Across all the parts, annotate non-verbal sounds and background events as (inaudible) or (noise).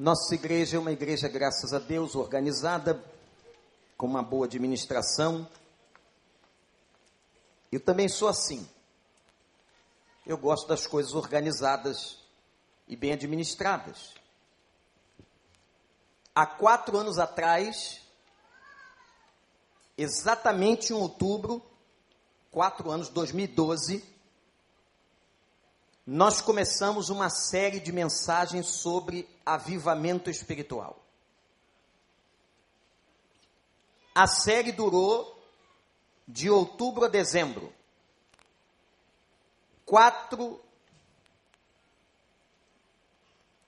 Nossa igreja é uma igreja, graças a Deus, organizada, com uma boa administração. Eu também sou assim. Eu gosto das coisas organizadas e bem administradas. Há quatro anos atrás, exatamente em outubro, quatro anos, 2012, nós começamos uma série de mensagens sobre avivamento espiritual. A série durou de outubro a dezembro. Quatro.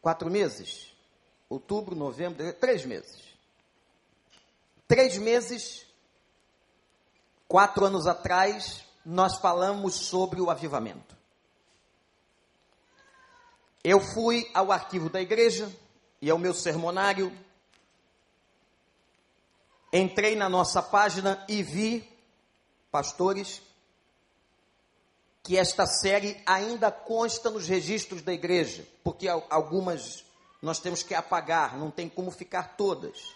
Quatro meses? Outubro, novembro, três meses. Três meses, quatro anos atrás, nós falamos sobre o avivamento. Eu fui ao arquivo da igreja e ao meu sermonário, entrei na nossa página e vi, pastores, que esta série ainda consta nos registros da igreja, porque algumas nós temos que apagar, não tem como ficar todas.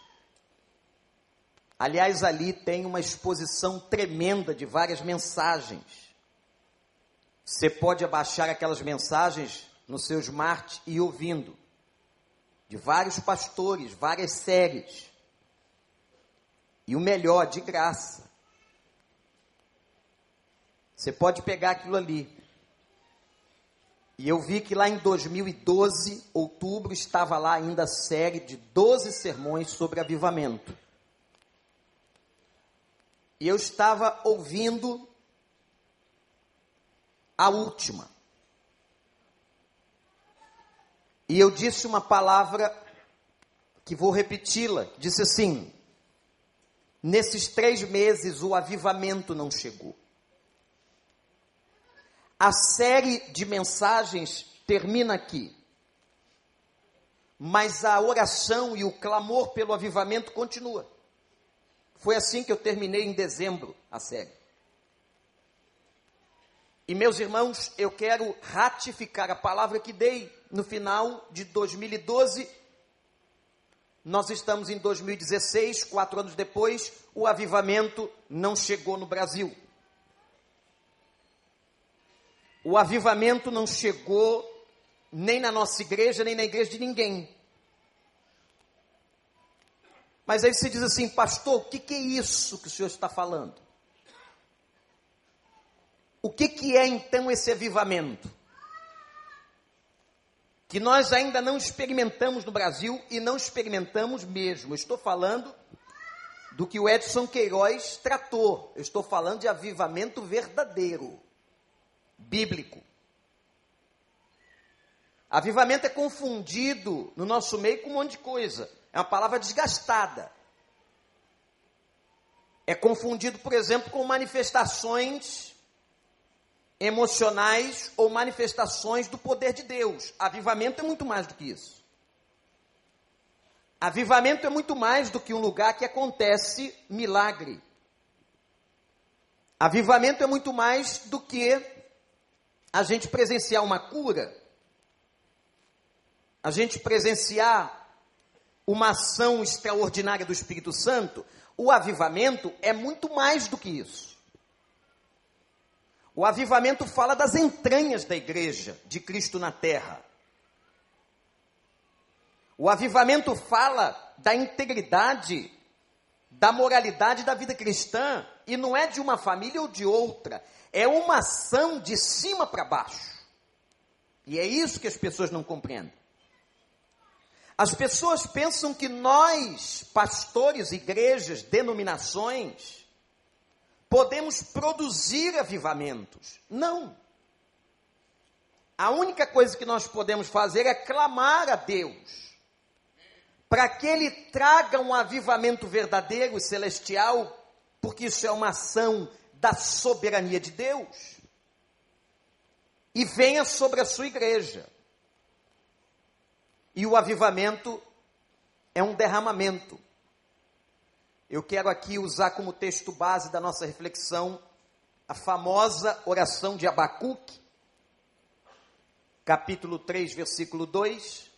Aliás, ali tem uma exposição tremenda de várias mensagens. Você pode abaixar aquelas mensagens no seu smart e ouvindo. De vários pastores, várias séries. E o melhor, de graça. Você pode pegar aquilo ali. E eu vi que lá em 2012, outubro, estava lá ainda a série de 12 sermões sobre avivamento. E eu estava ouvindo a última. E eu disse uma palavra que vou repeti-la. Disse assim: nesses três meses o avivamento não chegou. A série de mensagens termina aqui. Mas a oração e o clamor pelo avivamento continua. Foi assim que eu terminei em dezembro a série. E meus irmãos, eu quero ratificar a palavra que dei no final de 2012. Nós estamos em 2016, quatro anos depois, o avivamento não chegou no Brasil. O avivamento não chegou nem na nossa igreja, nem na igreja de ninguém. Mas aí você diz assim, pastor, o que, que é isso que o senhor está falando? O que, que é então esse avivamento? Que nós ainda não experimentamos no Brasil e não experimentamos mesmo. estou falando do que o Edson Queiroz tratou. Eu estou falando de avivamento verdadeiro, bíblico. Avivamento é confundido no nosso meio com um monte de coisa. É uma palavra desgastada. É confundido, por exemplo, com manifestações emocionais ou manifestações do poder de Deus. Avivamento é muito mais do que isso. Avivamento é muito mais do que um lugar que acontece milagre. Avivamento é muito mais do que a gente presenciar uma cura, a gente presenciar uma ação extraordinária do Espírito Santo. O avivamento é muito mais do que isso. O avivamento fala das entranhas da igreja de Cristo na terra. O avivamento fala da integridade, da moralidade da vida cristã, e não é de uma família ou de outra, é uma ação de cima para baixo. E é isso que as pessoas não compreendem. As pessoas pensam que nós, pastores, igrejas, denominações, podemos produzir avivamentos. Não. A única coisa que nós podemos fazer é clamar a Deus para que Ele traga um avivamento verdadeiro e celestial, porque isso é uma ação da soberania de Deus, e venha sobre a sua igreja. E o avivamento é um derramamento. Eu quero aqui usar como texto base da nossa reflexão a famosa oração de Abacuque, capítulo 3, versículo 2.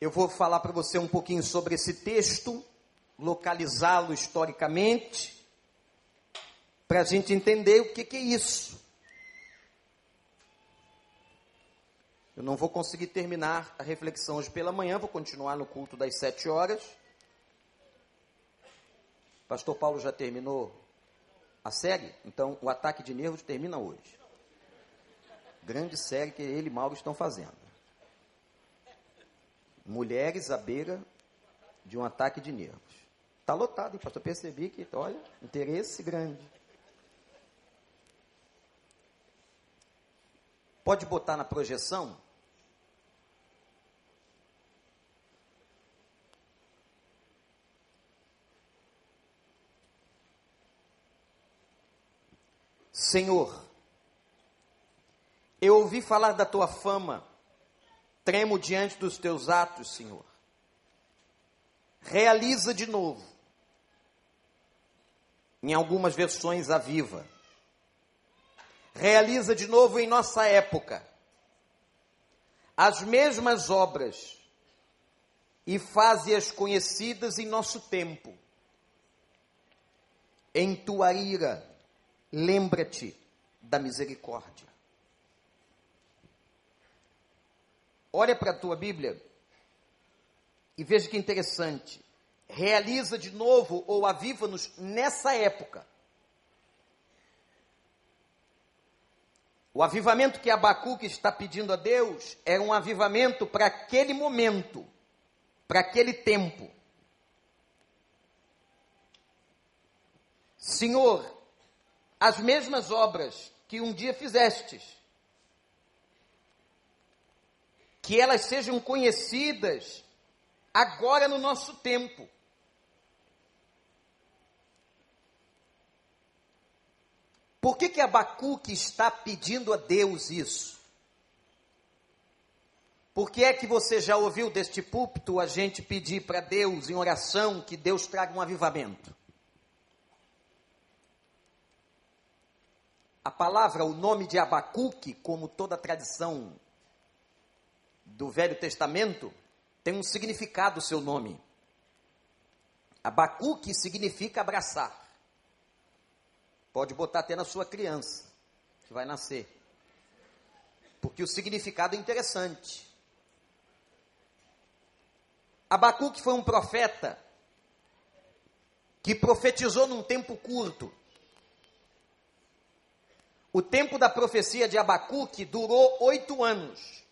Eu vou falar para você um pouquinho sobre esse texto, localizá-lo historicamente, para a gente entender o que, que é isso. Eu não vou conseguir terminar a reflexão hoje pela manhã, vou continuar no culto das sete horas. Pastor Paulo já terminou a série, então o ataque de nervos termina hoje. Grande série que ele e Mauro estão fazendo mulheres à beira de um ataque de nervos. Está lotado, hein, pastor? Percebi que, olha, interesse grande. Pode botar na projeção? Senhor, eu ouvi falar da tua fama Tremo diante dos teus atos, Senhor. Realiza de novo. Em algumas versões, a viva. Realiza de novo em nossa época. As mesmas obras e faze-as conhecidas em nosso tempo. Em tua ira, lembra-te da misericórdia. Olha para a tua Bíblia e veja que interessante. Realiza de novo ou aviva-nos nessa época. O avivamento que Abacuque está pedindo a Deus é um avivamento para aquele momento, para aquele tempo. Senhor, as mesmas obras que um dia fizestes, que elas sejam conhecidas agora no nosso tempo. Por que que Abacuque está pedindo a Deus isso? Por que é que você já ouviu deste púlpito a gente pedir para Deus em oração que Deus traga um avivamento? A palavra, o nome de Abacuque, como toda a tradição do Velho Testamento tem um significado seu nome. Abacuque significa abraçar. Pode botar até na sua criança, que vai nascer. Porque o significado é interessante. Abacuque foi um profeta que profetizou num tempo curto. O tempo da profecia de Abacuque durou oito anos.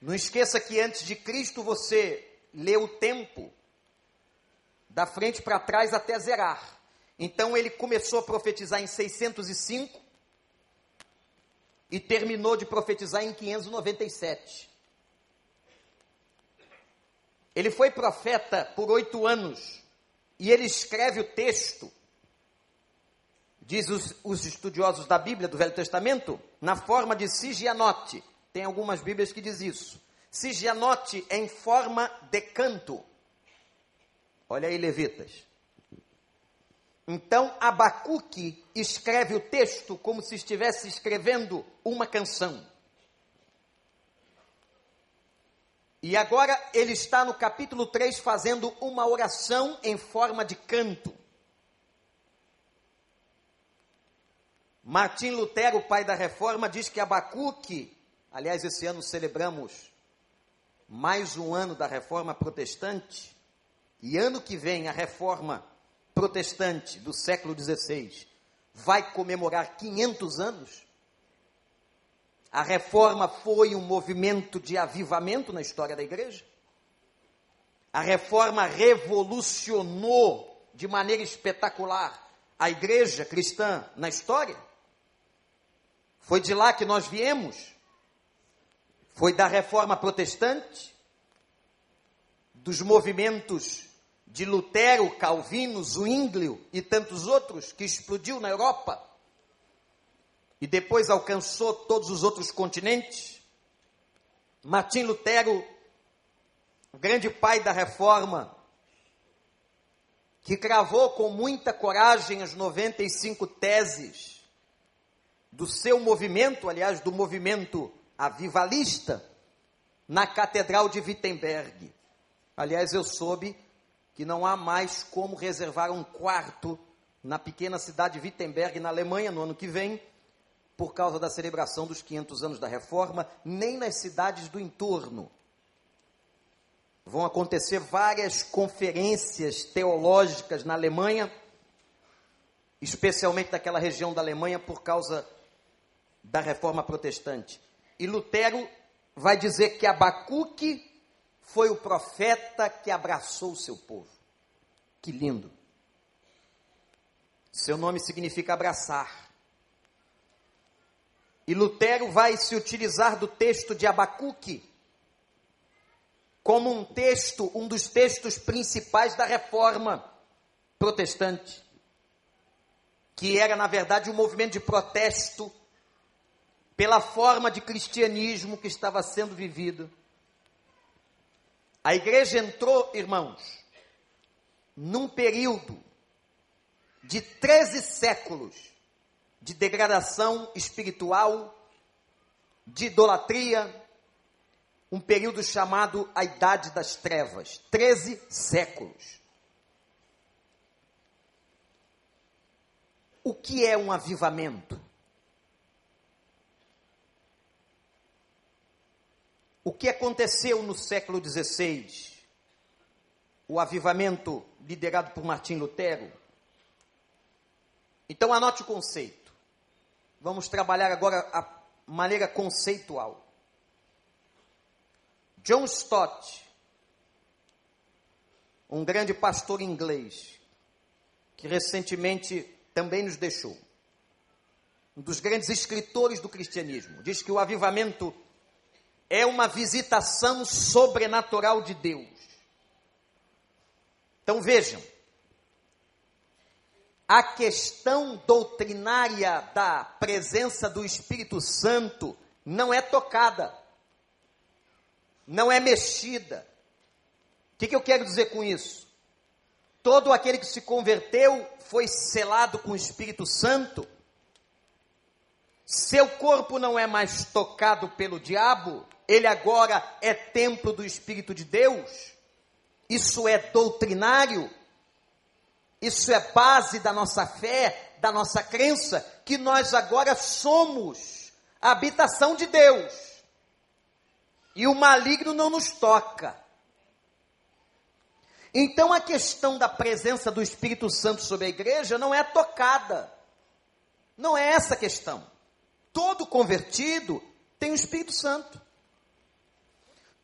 Não esqueça que antes de Cristo você lê o tempo da frente para trás até zerar. Então ele começou a profetizar em 605 e terminou de profetizar em 597. Ele foi profeta por oito anos e ele escreve o texto, diz os, os, estudiosos da Bíblia, do Velho Testamento, na forma de sigianote. Tem algumas Bíblias que diz isso. Sigianote em forma de canto. Olha aí, levitas. Então, Abacuque escreve o texto como se estivesse escrevendo uma canção. E agora ele está no capítulo 3 fazendo uma oração em forma de canto. Martim Lutero, pai da reforma, diz que Abacuque Aliás, esse ano celebramos mais um ano da reforma protestante, e ano que vem a reforma protestante do século XVI vai comemorar 500 anos. A reforma foi um movimento de avivamento na história da igreja. A reforma revolucionou de maneira espetacular a igreja cristã na história. Foi de lá que nós viemos. Foi da reforma protestante, dos movimentos de Lutero, Calvino, Zwinglio e tantos outros que explodiu na Europa e depois alcançou todos os outros continentes. Martim Lutero, grande pai da reforma, que cravou com muita coragem as 95 teses do seu movimento, aliás, do movimento avivalista, na Catedral de Wittenberg. Aliás, eu soube que não há mais como reservar um quarto na pequena cidade de Wittenberg, na Alemanha, no ano que vem, por causa da celebração dos 500 anos da Reforma, nem nas cidades do entorno. Vão acontecer várias conferências teológicas na Alemanha, especialmente daquela região da Alemanha, por causa da reforma protestante. E Lutero vai dizer que Abacuque foi o profeta que abraçou o seu povo. Que lindo! Seu nome significa abraçar. E Lutero vai se utilizar do texto de Abacuque como um texto, um dos textos principais da reforma protestante, que era, na verdade, um movimento de protesto pela forma de cristianismo que estava sendo vivido. A igreja entrou, irmãos, num período de 13 séculos de degradação espiritual, de idolatria, um período chamado a Idade das Trevas 13 séculos. O que é um avivamento? O que aconteceu no século XVI? O avivamento liderado por Martim Lutero. Então anote o conceito. Vamos trabalhar agora a maneira conceitual. John Stott, um grande pastor inglês, que recentemente também nos deixou, um dos grandes escritores do cristianismo, diz que o avivamento é uma visitação sobrenatural de Deus. Então vejam, a questão doutrinária da presença do Espírito Santo não é tocada não é mexida. O que, que eu quero dizer com isso? Todo aquele que se converteu foi selado com o Espírito Santo. Seu corpo não é mais tocado pelo diabo, ele agora é templo do Espírito de Deus. Isso é doutrinário, isso é base da nossa fé, da nossa crença, que nós agora somos a habitação de Deus e o maligno não nos toca. Então a questão da presença do Espírito Santo sobre a igreja não é tocada. Não é essa a questão. Todo convertido tem o Espírito Santo.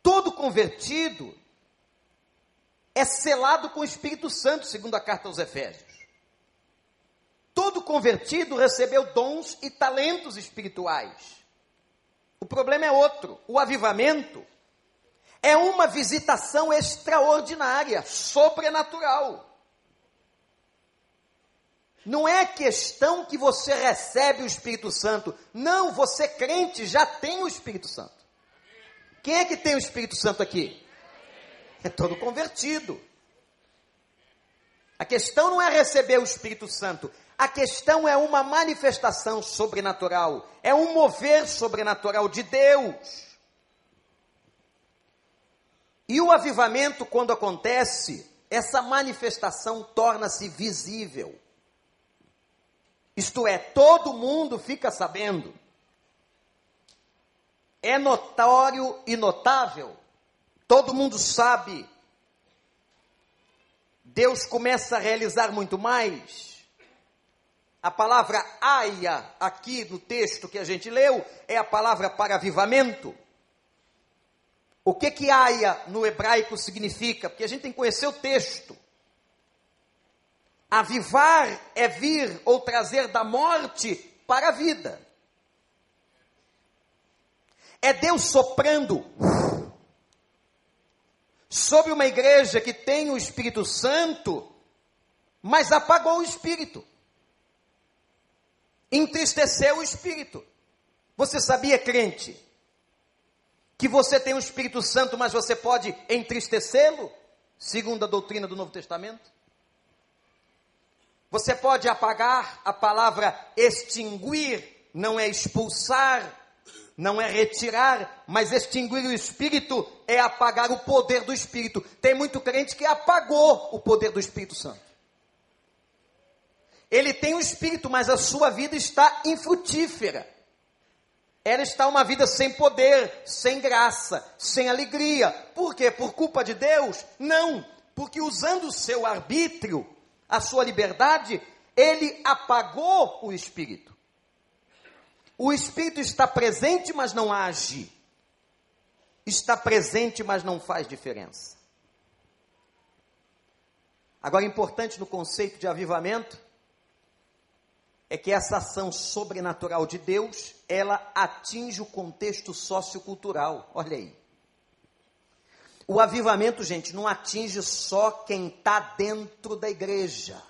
Todo convertido é selado com o Espírito Santo, segundo a carta aos Efésios. Todo convertido recebeu dons e talentos espirituais. O problema é outro. O avivamento é uma visitação extraordinária, sobrenatural. Não é questão que você recebe o Espírito Santo. Não, você crente já tem o Espírito Santo. Quem é que tem o Espírito Santo aqui? É todo convertido. A questão não é receber o Espírito Santo, a questão é uma manifestação sobrenatural, é um mover sobrenatural de Deus. E o avivamento, quando acontece, essa manifestação torna-se visível. Isto é, todo mundo fica sabendo. É notório e notável. Todo mundo sabe. Deus começa a realizar muito mais. A palavra aia, aqui no texto que a gente leu, é a palavra para avivamento. O que que aia no hebraico significa? Porque a gente tem que conhecer o texto. Avivar é vir ou trazer da morte para a vida. É Deus soprando sobre uma igreja que tem o Espírito Santo, mas apagou o Espírito entristeceu o espírito. Você sabia, crente, que você tem o Espírito Santo, mas você pode entristecê-lo, segundo a doutrina do Novo Testamento? Você pode apagar a palavra extinguir, não é expulsar. Não é retirar, mas extinguir o Espírito é apagar o poder do Espírito. Tem muito crente que apagou o poder do Espírito Santo. Ele tem o Espírito, mas a sua vida está infrutífera. Ela está uma vida sem poder, sem graça, sem alegria. Por quê? Por culpa de Deus? Não, porque usando o seu arbítrio, a sua liberdade, ele apagou o Espírito. O Espírito está presente, mas não age. Está presente, mas não faz diferença. Agora, importante no conceito de avivamento é que essa ação sobrenatural de Deus, ela atinge o contexto sociocultural. Olha aí. O avivamento, gente, não atinge só quem está dentro da igreja.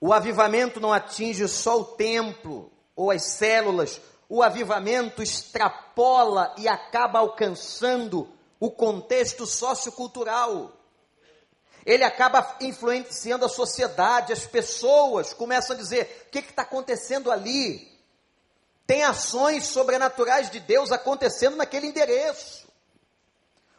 O avivamento não atinge só o templo ou as células. O avivamento extrapola e acaba alcançando o contexto sociocultural. Ele acaba influenciando a sociedade, as pessoas começam a dizer: o que está acontecendo ali? Tem ações sobrenaturais de Deus acontecendo naquele endereço.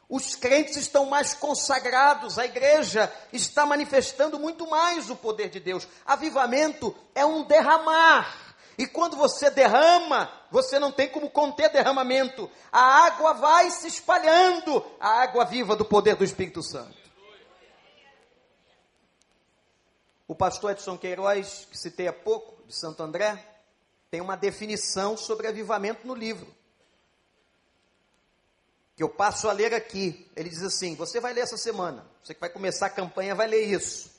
Os crentes estão mais consagrados, a igreja está manifestando muito mais o poder de Deus. Avivamento é um derramar. E quando você derrama, você não tem como conter derramamento. A água vai se espalhando, a água viva do poder do Espírito Santo. O pastor Edson Queiroz, que citei há pouco, de Santo André, tem uma definição sobre avivamento no livro que eu passo a ler aqui. Ele diz assim: você vai ler essa semana, você que vai começar a campanha vai ler isso.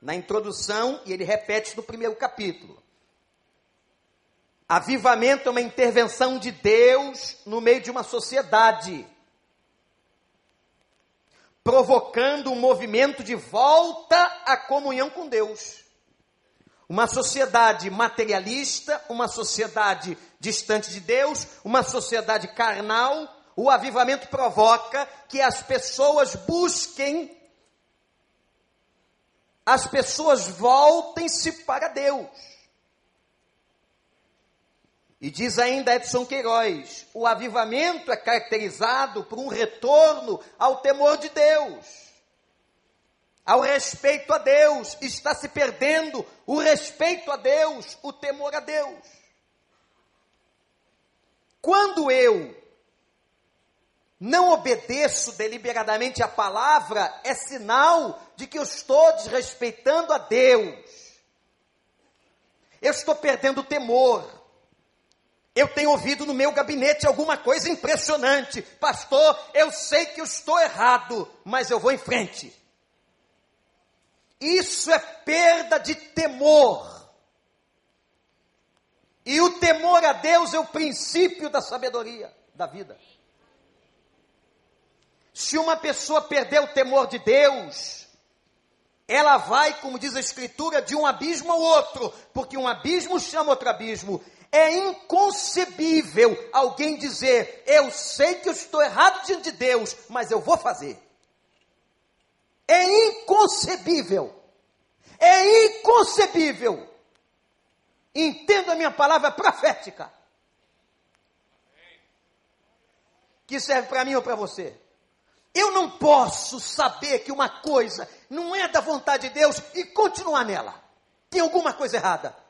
Na introdução, e ele repete no primeiro capítulo. Avivamento é uma intervenção de Deus no meio de uma sociedade, provocando um movimento de volta à comunhão com Deus. Uma sociedade materialista, uma sociedade distante de Deus, uma sociedade carnal, o avivamento provoca que as pessoas busquem, as pessoas voltem-se para Deus. E diz ainda Edson Queiroz: o avivamento é caracterizado por um retorno ao temor de Deus, ao respeito a Deus. Está se perdendo o respeito a Deus, o temor a Deus. Quando eu não obedeço deliberadamente a palavra, é sinal de que eu estou desrespeitando a Deus. Eu estou perdendo o temor. Eu tenho ouvido no meu gabinete alguma coisa impressionante. Pastor, eu sei que eu estou errado, mas eu vou em frente. Isso é perda de temor. E o temor a Deus é o princípio da sabedoria da vida. Se uma pessoa perder o temor de Deus, ela vai, como diz a Escritura, de um abismo ao outro, porque um abismo chama outro abismo. É inconcebível alguém dizer: Eu sei que eu estou errado diante de Deus, mas eu vou fazer. É inconcebível. É inconcebível. Entenda a minha palavra profética. Que serve para mim ou para você. Eu não posso saber que uma coisa não é da vontade de Deus e continuar nela. Tem alguma coisa errada.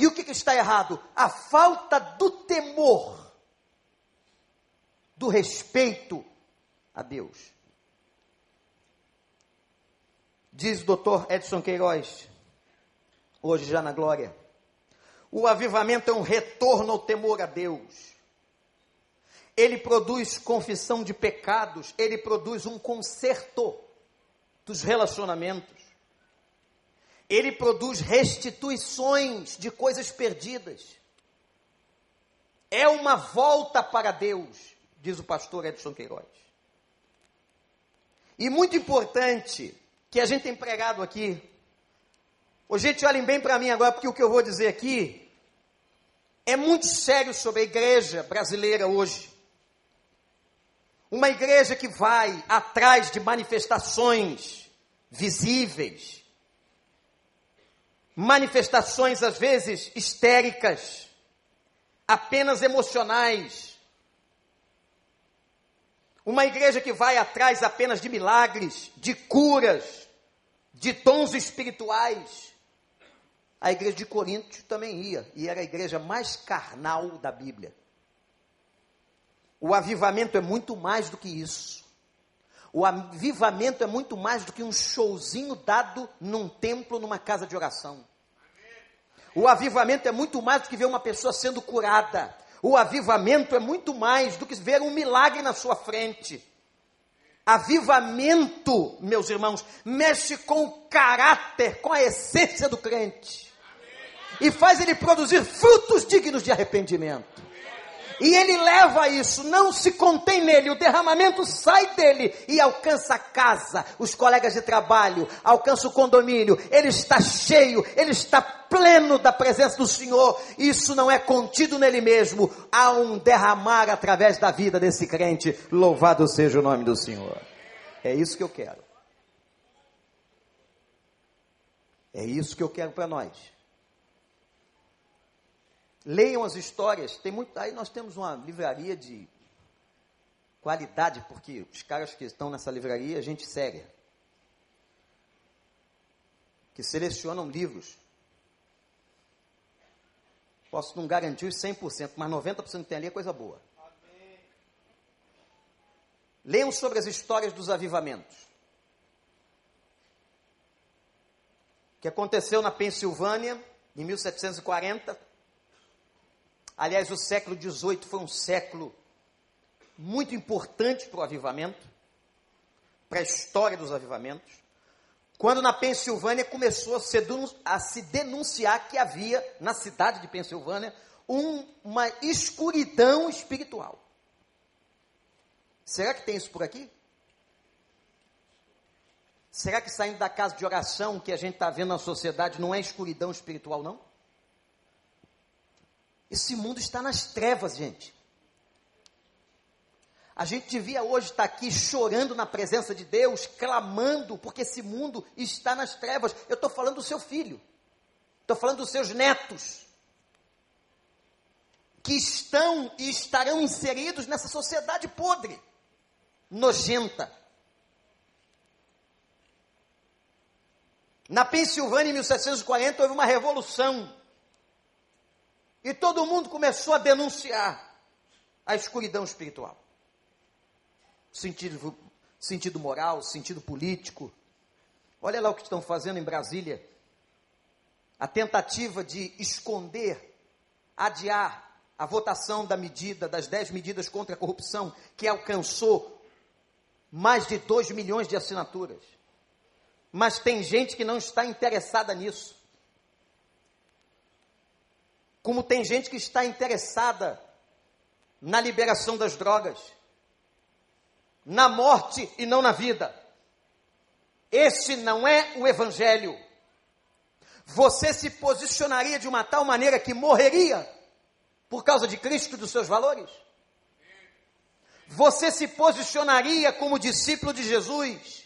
E o que, que está errado? A falta do temor, do respeito a Deus. Diz o doutor Edson Queiroz, hoje já na glória. O avivamento é um retorno ao temor a Deus ele produz confissão de pecados, ele produz um conserto dos relacionamentos. Ele produz restituições de coisas perdidas. É uma volta para Deus, diz o pastor Edson Queiroz. E muito importante que a gente tem pregado aqui. Ô, gente, olhem bem para mim agora, porque o que eu vou dizer aqui é muito sério sobre a igreja brasileira hoje. Uma igreja que vai atrás de manifestações visíveis, manifestações às vezes histéricas, apenas emocionais. Uma igreja que vai atrás apenas de milagres, de curas, de tons espirituais. A igreja de Corinto também ia, e era a igreja mais carnal da Bíblia. O avivamento é muito mais do que isso. O avivamento é muito mais do que um showzinho dado num templo, numa casa de oração. O avivamento é muito mais do que ver uma pessoa sendo curada. O avivamento é muito mais do que ver um milagre na sua frente. Avivamento, meus irmãos, mexe com o caráter, com a essência do crente. E faz ele produzir frutos dignos de arrependimento. E ele leva isso, não se contém nele, o derramamento sai dele e alcança a casa, os colegas de trabalho, alcança o condomínio, ele está cheio, ele está pleno da presença do Senhor. Isso não é contido nele mesmo, há um derramar através da vida desse crente. Louvado seja o nome do Senhor. É isso que eu quero. É isso que eu quero para nós. Leiam as histórias. Tem muito. Aí nós temos uma livraria de qualidade, porque os caras que estão nessa livraria, gente séria. Que selecionam livros. Posso não garantir os 100%, mas 90% que tem ali é coisa boa. Leiam sobre as histórias dos avivamentos. Que aconteceu na Pensilvânia, em 1740 Aliás, o século XVIII foi um século muito importante para o avivamento, para a história dos avivamentos, quando na Pensilvânia começou a se, a se denunciar que havia, na cidade de Pensilvânia, um, uma escuridão espiritual. Será que tem isso por aqui? Será que saindo da casa de oração que a gente está vendo na sociedade não é escuridão espiritual, não? Esse mundo está nas trevas, gente. A gente devia hoje estar aqui chorando na presença de Deus, clamando, porque esse mundo está nas trevas. Eu estou falando do seu filho, estou falando dos seus netos, que estão e estarão inseridos nessa sociedade podre, nojenta. Na Pensilvânia, em 1740, houve uma revolução e todo mundo começou a denunciar a escuridão espiritual. Sentido, sentido moral, sentido político. Olha lá o que estão fazendo em Brasília. A tentativa de esconder, adiar a votação da medida, das 10 medidas contra a corrupção, que alcançou mais de 2 milhões de assinaturas. Mas tem gente que não está interessada nisso. Como tem gente que está interessada na liberação das drogas, na morte e não na vida. Esse não é o Evangelho. Você se posicionaria de uma tal maneira que morreria por causa de Cristo e dos seus valores? Você se posicionaria como discípulo de Jesus?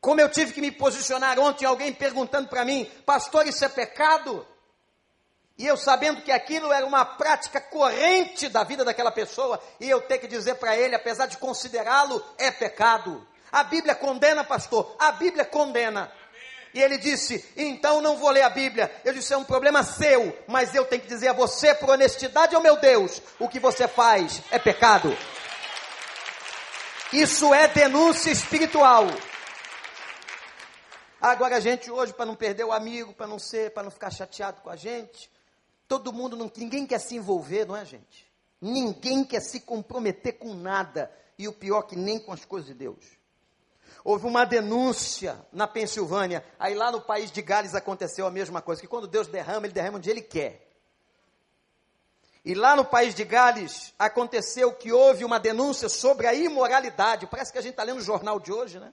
Como eu tive que me posicionar ontem, alguém perguntando para mim, pastor, isso é pecado? E eu sabendo que aquilo era uma prática corrente da vida daquela pessoa, e eu ter que dizer para ele, apesar de considerá-lo, é pecado. A Bíblia condena, pastor, a Bíblia condena. E ele disse: então não vou ler a Bíblia. Eu disse: é um problema seu, mas eu tenho que dizer a você, por honestidade, ao meu Deus, o que você faz é pecado. Isso é denúncia espiritual. Agora a gente hoje, para não perder o amigo, para não ser, para não ficar chateado com a gente, Todo mundo, não, ninguém quer se envolver, não é, gente? Ninguém quer se comprometer com nada. E o pior que nem com as coisas de Deus. Houve uma denúncia na Pensilvânia. Aí lá no país de Gales aconteceu a mesma coisa. Que quando Deus derrama, Ele derrama onde Ele quer. E lá no país de Gales aconteceu que houve uma denúncia sobre a imoralidade. Parece que a gente está lendo o jornal de hoje, né?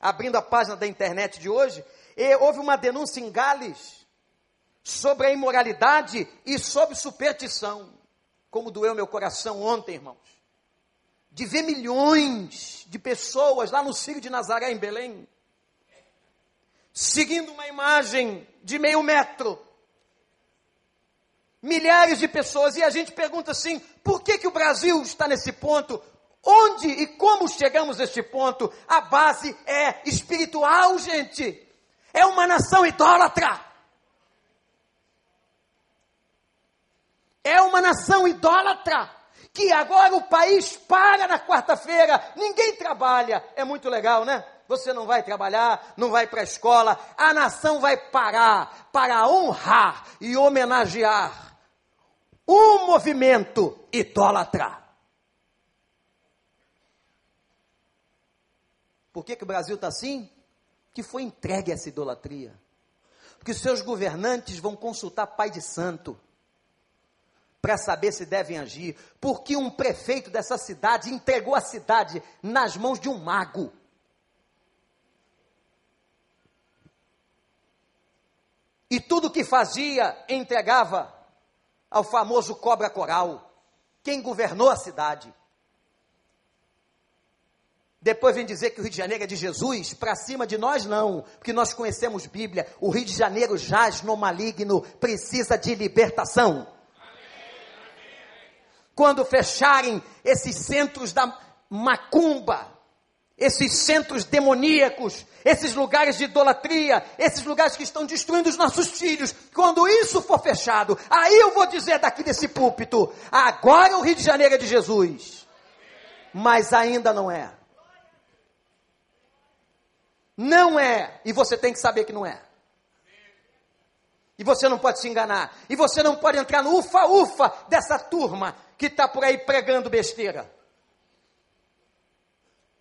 Abrindo a página da internet de hoje. E houve uma denúncia em Gales sobre a imoralidade e sobre superstição. Como doeu meu coração ontem, irmãos. De ver milhões de pessoas lá no Círio de Nazaré, em Belém, seguindo uma imagem de meio metro, milhares de pessoas, e a gente pergunta assim: por que, que o Brasil está nesse ponto? Onde e como chegamos a este ponto? A base é espiritual, gente. É uma nação idólatra. É uma nação idólatra. Que agora o país para na quarta-feira, ninguém trabalha. É muito legal, né? Você não vai trabalhar, não vai para a escola. A nação vai parar para honrar e homenagear um movimento idólatra. Por que, que o Brasil está assim? Que foi entregue essa idolatria. Porque seus governantes vão consultar pai de santo para saber se devem agir. Porque um prefeito dessa cidade entregou a cidade nas mãos de um mago. E tudo que fazia entregava ao famoso cobra coral. Quem governou a cidade? Depois vem dizer que o Rio de Janeiro é de Jesus, para cima de nós não, porque nós conhecemos Bíblia. O Rio de Janeiro jaz no maligno, precisa de libertação. Quando fecharem esses centros da macumba, esses centros demoníacos, esses lugares de idolatria, esses lugares que estão destruindo os nossos filhos, quando isso for fechado, aí eu vou dizer daqui desse púlpito: agora o Rio de Janeiro é de Jesus. Mas ainda não é. Não é. E você tem que saber que não é. E você não pode se enganar. E você não pode entrar no ufa-ufa dessa turma que está por aí pregando besteira.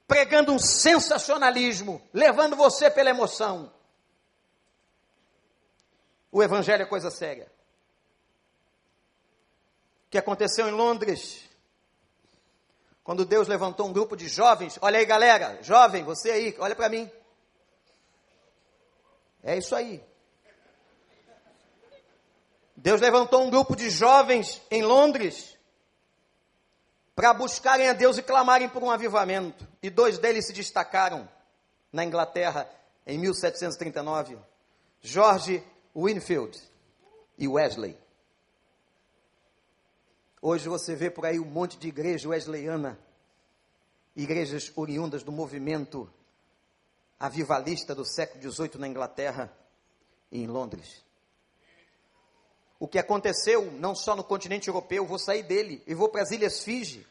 Pregando um sensacionalismo, levando você pela emoção. O Evangelho é coisa séria. O que aconteceu em Londres, quando Deus levantou um grupo de jovens, olha aí galera, jovem, você aí, olha para mim. É isso aí. Deus levantou um grupo de jovens em Londres para buscarem a Deus e clamarem por um avivamento. E dois deles se destacaram na Inglaterra em 1739: George Winfield e Wesley. Hoje você vê por aí um monte de igreja wesleyana, igrejas oriundas do movimento avivalista do século XVIII na Inglaterra e em Londres. O que aconteceu não só no continente europeu, vou sair dele e vou para as Ilhas Fiji.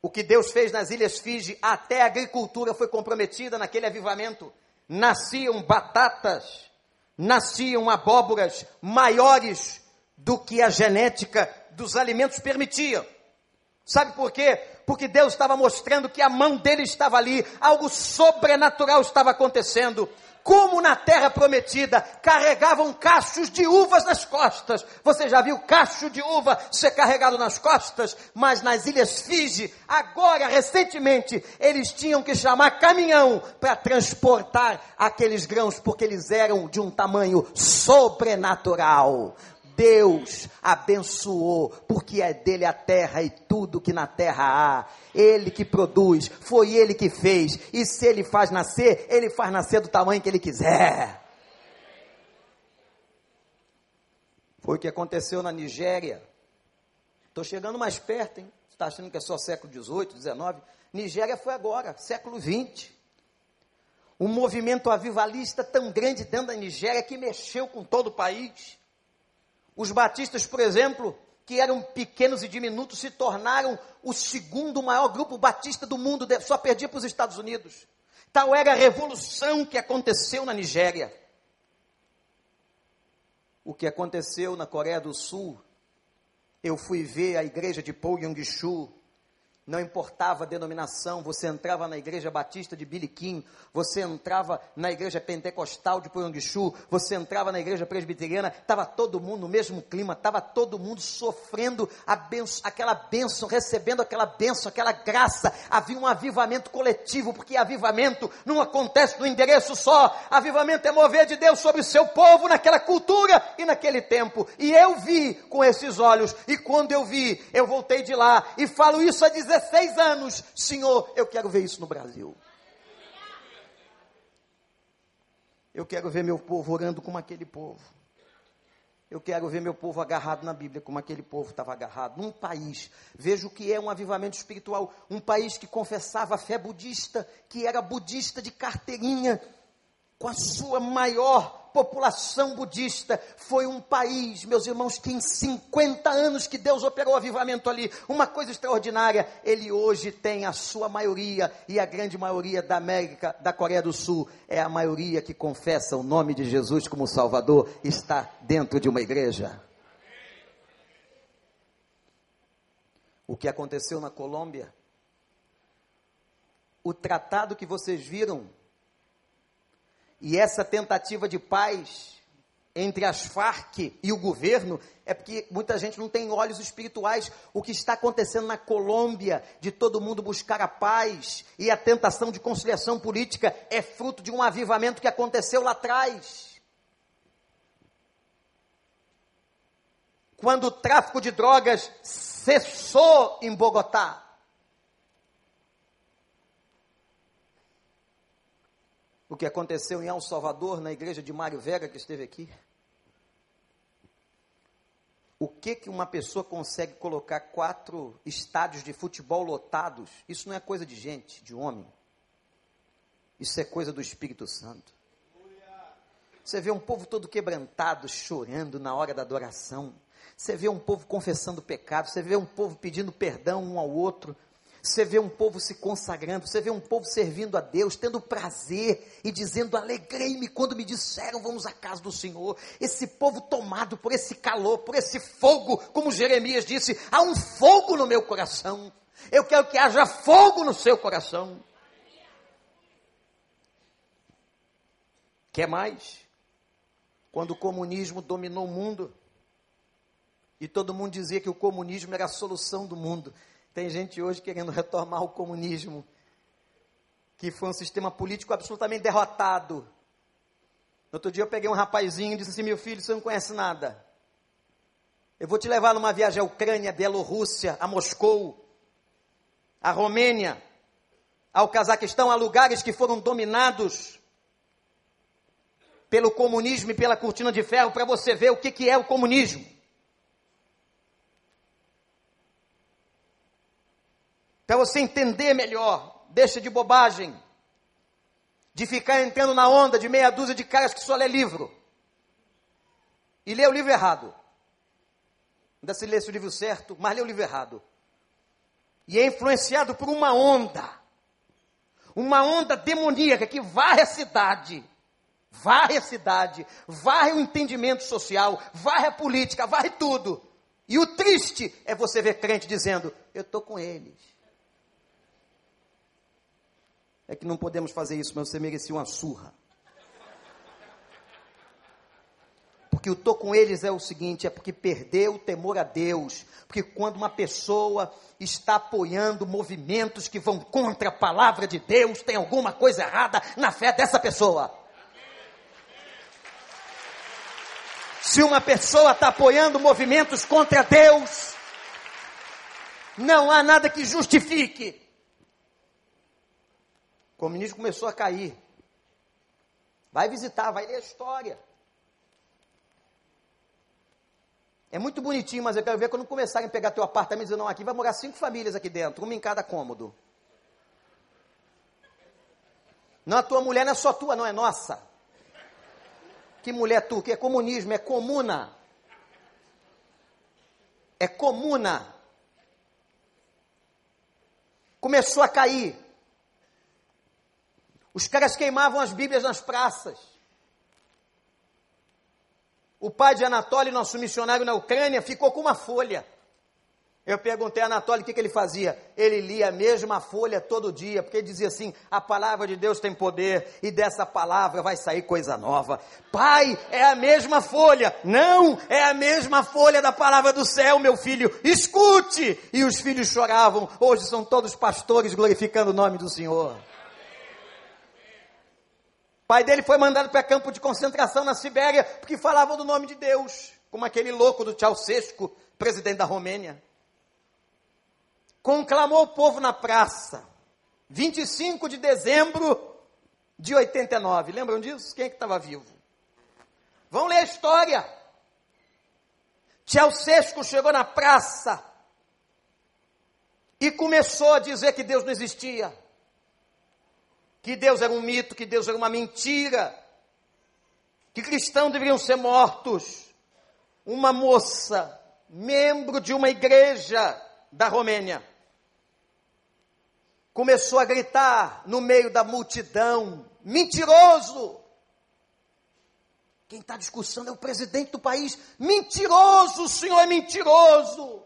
O que Deus fez nas Ilhas Fiji, até a agricultura foi comprometida naquele avivamento. Nasciam batatas, nasciam abóboras maiores do que a genética dos alimentos permitia. Sabe por quê? Porque Deus estava mostrando que a mão dele estava ali, algo sobrenatural estava acontecendo. Como na terra prometida, carregavam cachos de uvas nas costas. Você já viu cacho de uva ser carregado nas costas? Mas nas ilhas Fiji, agora, recentemente, eles tinham que chamar caminhão para transportar aqueles grãos, porque eles eram de um tamanho sobrenatural. Deus abençoou, porque é dele a terra e tudo que na terra há. Ele que produz, foi ele que fez. E se ele faz nascer, ele faz nascer do tamanho que ele quiser. Foi o que aconteceu na Nigéria. Estou chegando mais perto, hein? Está achando que é só século XVIII, XIX? Nigéria foi agora, século XX. Um movimento avivalista tão grande dentro da Nigéria que mexeu com todo o país. Os batistas, por exemplo, que eram pequenos e diminutos, se tornaram o segundo maior grupo batista do mundo, só perdia para os Estados Unidos. Tal era a revolução que aconteceu na Nigéria. O que aconteceu na Coreia do Sul, eu fui ver a igreja de Paul Yong-shu, não importava a denominação, você entrava na igreja batista de Biliquim, você entrava na igreja pentecostal de Poyonguichu, você entrava na igreja presbiteriana, estava todo mundo no mesmo clima, estava todo mundo sofrendo benção, aquela bênção, recebendo aquela bênção, aquela graça, havia um avivamento coletivo, porque avivamento não acontece no endereço só, avivamento é mover de Deus sobre o seu povo naquela cultura e naquele tempo, e eu vi com esses olhos, e quando eu vi, eu voltei de lá, e falo isso a dizer 16 anos, Senhor, eu quero ver isso no Brasil. Eu quero ver meu povo orando como aquele povo. Eu quero ver meu povo agarrado na Bíblia, como aquele povo estava agarrado. Num país, veja o que é um avivamento espiritual. Um país que confessava a fé budista, que era budista de carteirinha, com a sua maior população budista. Foi um país, meus irmãos, que em 50 anos que Deus operou avivamento ali, uma coisa extraordinária. Ele hoje tem a sua maioria, e a grande maioria da América, da Coreia do Sul, é a maioria que confessa o nome de Jesus como Salvador, está dentro de uma igreja. O que aconteceu na Colômbia? O tratado que vocês viram e essa tentativa de paz entre as Farc e o governo é porque muita gente não tem olhos espirituais. O que está acontecendo na Colômbia, de todo mundo buscar a paz e a tentação de conciliação política, é fruto de um avivamento que aconteceu lá atrás. Quando o tráfico de drogas cessou em Bogotá. O que aconteceu em El Salvador, na igreja de Mário Vega, que esteve aqui? O que que uma pessoa consegue colocar quatro estádios de futebol lotados? Isso não é coisa de gente, de homem. Isso é coisa do Espírito Santo. Você vê um povo todo quebrantado, chorando na hora da adoração. Você vê um povo confessando pecado. Você vê um povo pedindo perdão um ao outro. Você vê um povo se consagrando, você vê um povo servindo a Deus, tendo prazer e dizendo: Alegrei-me quando me disseram, vamos à casa do Senhor. Esse povo tomado por esse calor, por esse fogo, como Jeremias disse: há um fogo no meu coração. Eu quero que haja fogo no seu coração. Quer mais? Quando o comunismo dominou o mundo, e todo mundo dizia que o comunismo era a solução do mundo. Tem gente hoje querendo retomar o comunismo, que foi um sistema político absolutamente derrotado. Outro dia eu peguei um rapazinho e disse assim: Meu filho, você não conhece nada. Eu vou te levar numa viagem à Ucrânia, Bielorrússia, a Moscou, a Romênia, ao Cazaquistão, a lugares que foram dominados pelo comunismo e pela cortina de ferro, para você ver o que, que é o comunismo. Para você entender melhor, deixa de bobagem, de ficar entrando na onda de meia dúzia de caras que só lê livro. E lê o livro errado. Ainda se lê o livro certo, mas lê o livro errado. E é influenciado por uma onda. Uma onda demoníaca que varre a cidade. Varre a cidade, varre o entendimento social, varre a política, varre tudo. E o triste é você ver crente dizendo: Eu estou com eles é que não podemos fazer isso, mas você merecia uma surra. Porque o tô com eles é o seguinte, é porque perdeu o temor a Deus. Porque quando uma pessoa está apoiando movimentos que vão contra a palavra de Deus, tem alguma coisa errada na fé dessa pessoa. Se uma pessoa está apoiando movimentos contra Deus, não há nada que justifique o comunismo começou a cair. Vai visitar, vai ler a história. É muito bonitinho, mas eu quero ver quando começarem a pegar teu apartamento e dizer, não, aqui vai morar cinco famílias aqui dentro, uma em cada cômodo. Não, a tua mulher não é só tua, não é nossa. Que mulher tu? Que é comunismo, é comuna. É comuna. Começou a cair. Os caras queimavam as Bíblias nas praças. O pai de Anatoly, nosso missionário na Ucrânia, ficou com uma folha. Eu perguntei a Anatoly o que, que, ele fazia. Ele lia a mesma folha todo dia, porque ele dizia assim: a palavra de Deus tem poder e dessa palavra vai sair coisa nova. Pai, é a mesma folha. Não, é a mesma folha da palavra do céu, meu filho. Escute! E os filhos choravam. Hoje são todos pastores glorificando o nome do Senhor pai dele foi mandado para campo de concentração na Sibéria, porque falavam do nome de Deus, como aquele louco do Ceausescu, presidente da Romênia. Conclamou o povo na praça, 25 de dezembro de 89. Lembram disso? Quem é que estava vivo? Vão ler a história. Ceausescu chegou na praça e começou a dizer que Deus não existia, que Deus era um mito, que Deus era uma mentira, que cristãos deveriam ser mortos. Uma moça, membro de uma igreja da Romênia, começou a gritar no meio da multidão: mentiroso! Quem está discussando é o presidente do país. Mentiroso, o senhor é mentiroso.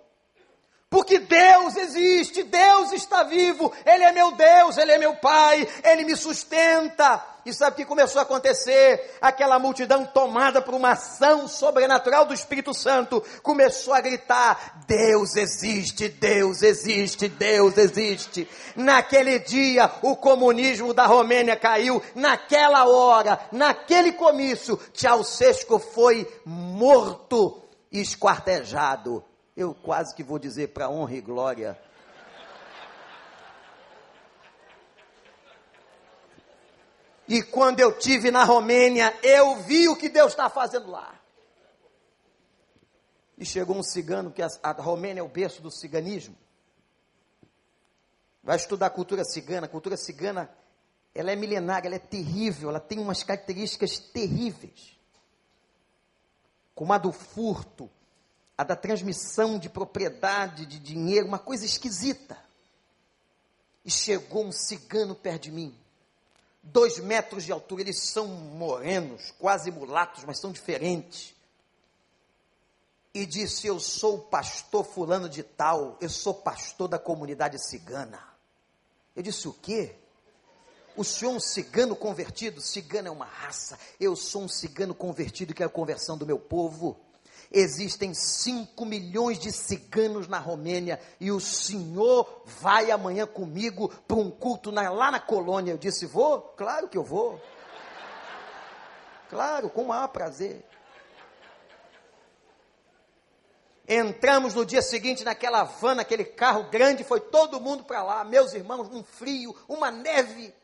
Porque Deus existe, Deus está vivo, Ele é meu Deus, Ele é meu Pai, Ele me sustenta. E sabe o que começou a acontecer? Aquela multidão tomada por uma ação sobrenatural do Espírito Santo começou a gritar: Deus existe, Deus existe, Deus existe. Naquele dia, o comunismo da Romênia caiu. Naquela hora, naquele comício, Ceausescu foi morto, esquartejado eu quase que vou dizer para honra e glória. E quando eu tive na Romênia, eu vi o que Deus está fazendo lá. E chegou um cigano, que a, Romênia é o berço do ciganismo. Vai estudar a cultura cigana. A cultura cigana, ela é milenária, ela é terrível, ela tem umas características terríveis. Como a do furto, a da transmissão de propriedade, de dinheiro, uma coisa esquisita. E chegou um cigano perto de mim, dois metros de altura, eles são morenos, quase mulatos, mas são diferentes. E disse: Eu sou o pastor Fulano de Tal, eu sou pastor da comunidade cigana. Eu disse: O quê? O senhor é um cigano convertido? Cigano é uma raça. Eu sou um cigano convertido e quero a conversão do meu povo. Existem 5 milhões de ciganos na Romênia e o senhor vai amanhã comigo para um culto na, lá na colônia. Eu disse: Vou? Claro que eu vou. Claro, com o maior prazer. Entramos no dia seguinte naquela van, naquele carro grande, foi todo mundo para lá, meus irmãos, um frio, uma neve.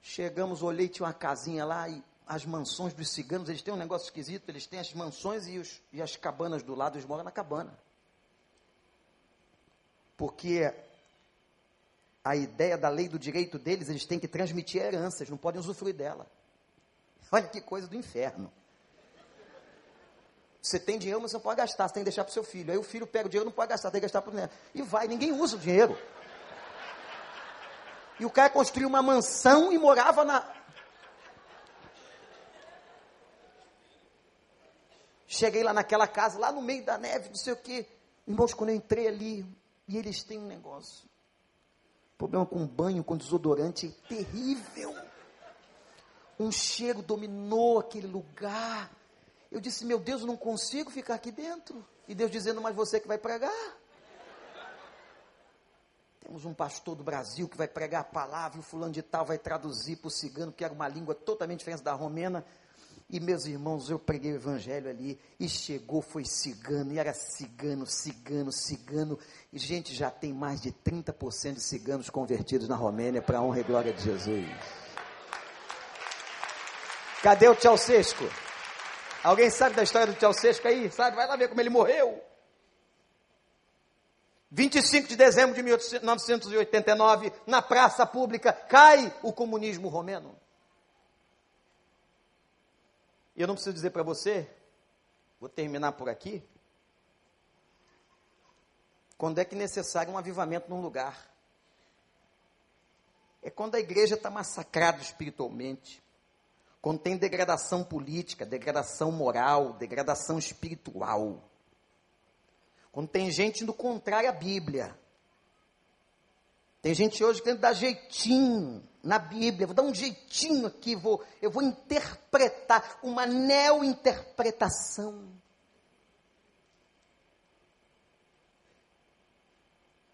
Chegamos, olhei, tinha uma casinha lá e as mansões dos ciganos, eles têm um negócio esquisito, eles têm as mansões e, os, e as cabanas do lado, eles moram na cabana. Porque a ideia da lei do direito deles, eles têm que transmitir a herança, eles não podem usufruir dela. Olha que coisa do inferno. Você tem dinheiro, mas você não pode gastar, você tem que deixar para o seu filho. Aí o filho pega o dinheiro, não pode gastar, tem que gastar para o neto. E vai, ninguém usa o dinheiro. E o cara construiu uma mansão e morava na, Cheguei lá naquela casa, lá no meio da neve, não sei o quê. Irmãos, quando eu entrei ali, e eles têm um negócio. Problema com banho, com desodorante, terrível. Um cheiro dominou aquele lugar. Eu disse, meu Deus, eu não consigo ficar aqui dentro. E Deus dizendo, mas você que vai pregar. Temos um pastor do Brasil que vai pregar a palavra, e o fulano de tal vai traduzir para o cigano, que era uma língua totalmente diferente da romena. E meus irmãos, eu preguei o evangelho ali e chegou, foi cigano, e era cigano, cigano, cigano. E gente, já tem mais de 30% de ciganos convertidos na Romênia para a honra e glória de Jesus. Cadê o Ceausescu? Alguém sabe da história do Ceausescu aí? Sabe? Vai lá ver como ele morreu. 25 de dezembro de 1989, na praça pública, cai o comunismo romeno. Eu não preciso dizer para você, vou terminar por aqui, quando é que é necessário um avivamento num lugar. É quando a igreja está massacrada espiritualmente, quando tem degradação política, degradação moral, degradação espiritual. Quando tem gente indo contrário à Bíblia. Tem gente hoje querendo dar jeitinho na Bíblia, vou dar um jeitinho aqui, vou, eu vou interpretar uma neo-interpretação.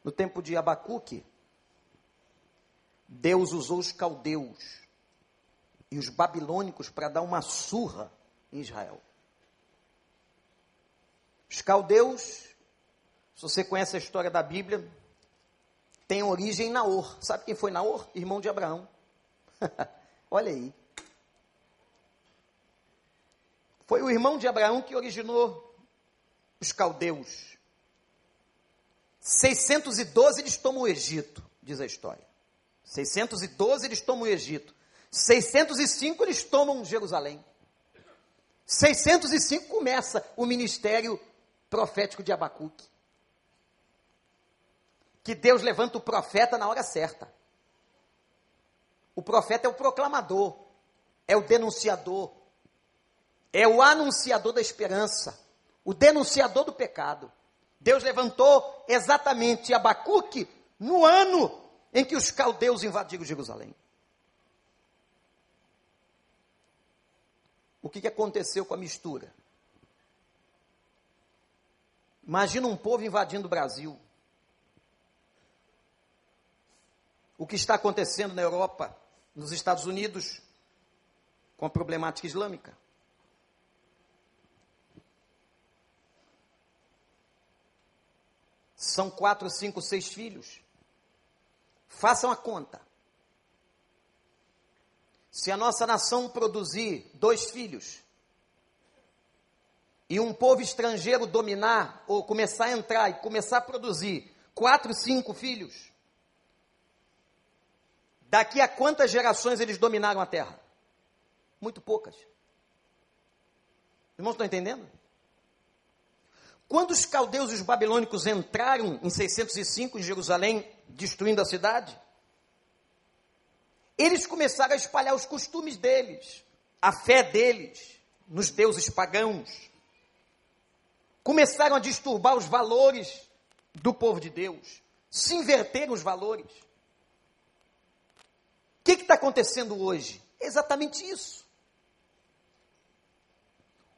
No tempo de Abacuque, Deus usou os caldeus e os babilônicos para dar uma surra em Israel. Os caldeus, se você conhece a história da Bíblia, tem origem em Naor. Sabe quem foi Naor? Irmão de Abraão. (laughs) Olha aí. Foi o irmão de Abraão que originou os caldeus. 612 eles tomam o Egito, diz a história. 612 eles tomam o Egito. 605 eles tomam Jerusalém. 605 começa o ministério profético de Abacuque. Que Deus levanta o profeta na hora certa. O profeta é o proclamador, é o denunciador, é o anunciador da esperança, o denunciador do pecado. Deus levantou exatamente Abacuque no ano em que os caldeus invadiram Jerusalém. O que, que aconteceu com a mistura? Imagina um povo invadindo o Brasil. O que está acontecendo na Europa, nos Estados Unidos, com a problemática islâmica. São quatro, cinco, seis filhos. Façam a conta. Se a nossa nação produzir dois filhos e um povo estrangeiro dominar ou começar a entrar e começar a produzir quatro, cinco filhos, daqui a quantas gerações eles dominaram a terra? Muito poucas. Irmãos, estão entendendo? Quando os caldeus e os babilônicos entraram em 605 em Jerusalém, destruindo a cidade, eles começaram a espalhar os costumes deles, a fé deles, nos deuses pagãos. Começaram a disturbar os valores do povo de Deus, se inverteram os valores. Que está acontecendo hoje? exatamente isso.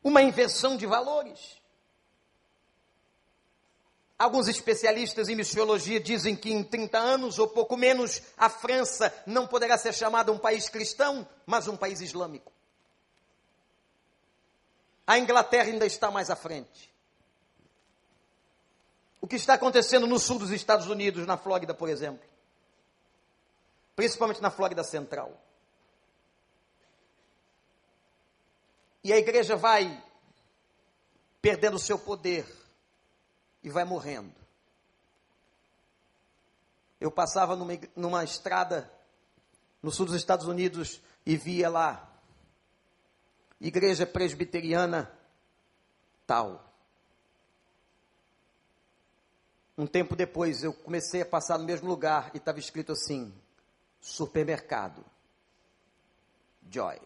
Uma inversão de valores. Alguns especialistas em missiologia dizem que em 30 anos ou pouco menos a França não poderá ser chamada um país cristão, mas um país islâmico. A Inglaterra ainda está mais à frente. O que está acontecendo no sul dos Estados Unidos, na Flórida, por exemplo, principalmente na Flórida Central. E a igreja vai perdendo seu poder e vai morrendo. Eu passava numa, numa estrada no sul dos Estados Unidos e via lá, igreja presbiteriana tal. Um tempo depois eu comecei a passar no mesmo lugar e estava escrito assim: supermercado, Joy.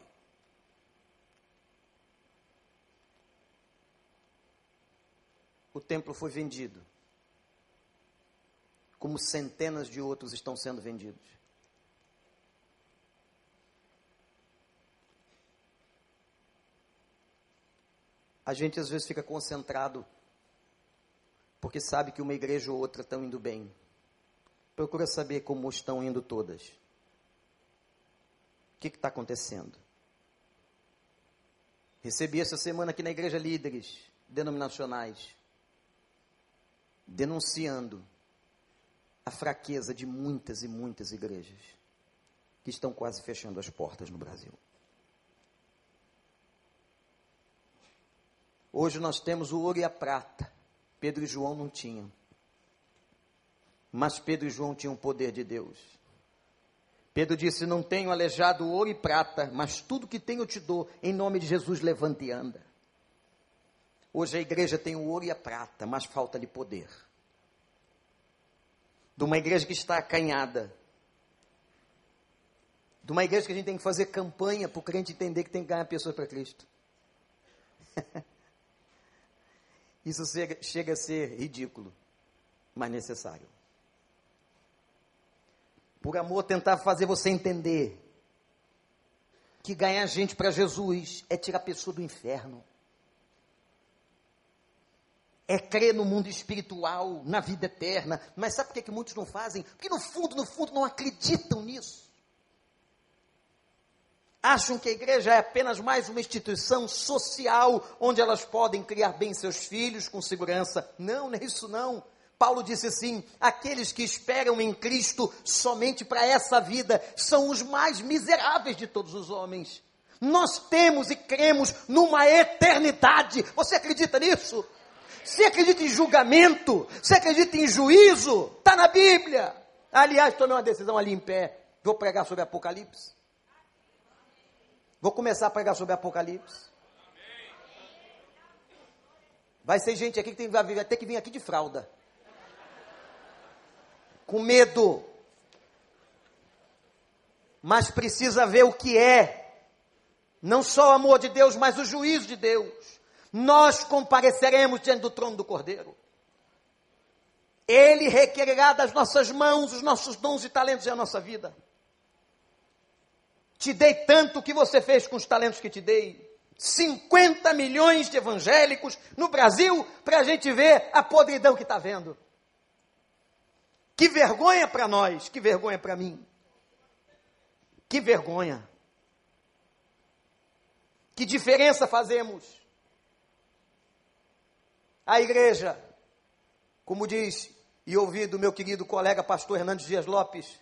o templo foi vendido, como centenas de outros estão sendo vendidos. A gente às vezes fica concentrado porque sabe que uma igreja ou outra estão indo bem. Procura saber como estão indo todas. Que está acontecendo? Recebi essa semana aqui na igreja líderes denominacionais denunciando a fraqueza de muitas e muitas igrejas que estão quase fechando as portas no Brasil. Hoje nós temos o ouro e a prata. Pedro e João não tinham. Mas Pedro e João tinham o poder de Deus. Pedro disse: Não tenho alejado ouro e prata, mas tudo que tenho te dou. Em nome de Jesus, levante e anda. Hoje a igreja tem o ouro e a prata, mas falta-lhe poder. De uma igreja que está acanhada. De uma igreja que a gente tem que fazer campanha para o crente entender que tem que ganhar pessoas para Cristo. (laughs) Isso chega a ser ridículo, mas necessário. Por amor, tentar fazer você entender que ganhar gente para Jesus é tirar a pessoa do inferno é crer no mundo espiritual, na vida eterna. Mas sabe por que, que muitos não fazem? Porque no fundo, no fundo, não acreditam nisso. Acham que a igreja é apenas mais uma instituição social onde elas podem criar bem seus filhos com segurança. Não, não é isso não. Paulo disse assim: aqueles que esperam em Cristo somente para essa vida são os mais miseráveis de todos os homens. Nós temos e cremos numa eternidade. Você acredita nisso? Você acredita em julgamento? Você acredita em juízo? Está na Bíblia. Aliás, tomei uma decisão ali em pé. Vou pregar sobre Apocalipse. Vou começar a pregar sobre Apocalipse. Vai ser gente aqui que tem, vai ter que vir aqui de fralda. Com medo. Mas precisa ver o que é. Não só o amor de Deus, mas o juízo de Deus. Nós compareceremos diante do trono do Cordeiro. Ele requererá das nossas mãos os nossos dons e talentos e a nossa vida. Te dei tanto que você fez com os talentos que te dei. 50 milhões de evangélicos no Brasil para a gente ver a podridão que está vendo. Que vergonha para nós, que vergonha para mim. Que vergonha. Que diferença fazemos? A igreja, como diz e ouvi do meu querido colega pastor Hernandes Dias Lopes,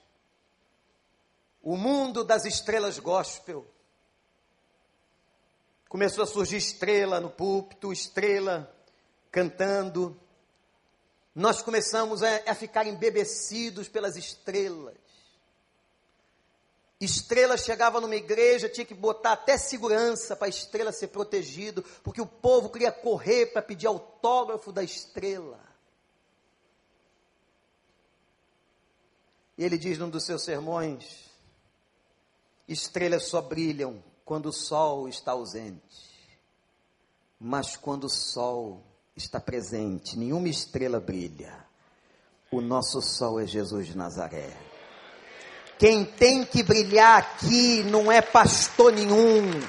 o mundo das estrelas gospel Começou a surgir estrela no púlpito, estrela cantando. Nós começamos a, a ficar embebecidos pelas estrelas. Estrela chegava numa igreja, tinha que botar até segurança para a estrela ser protegido, porque o povo queria correr para pedir autógrafo da estrela. E ele diz num dos seus sermões: estrelas só brilham quando o sol está ausente. Mas quando o sol está presente, nenhuma estrela brilha. O nosso sol é Jesus de Nazaré. Quem tem que brilhar aqui não é pastor nenhum.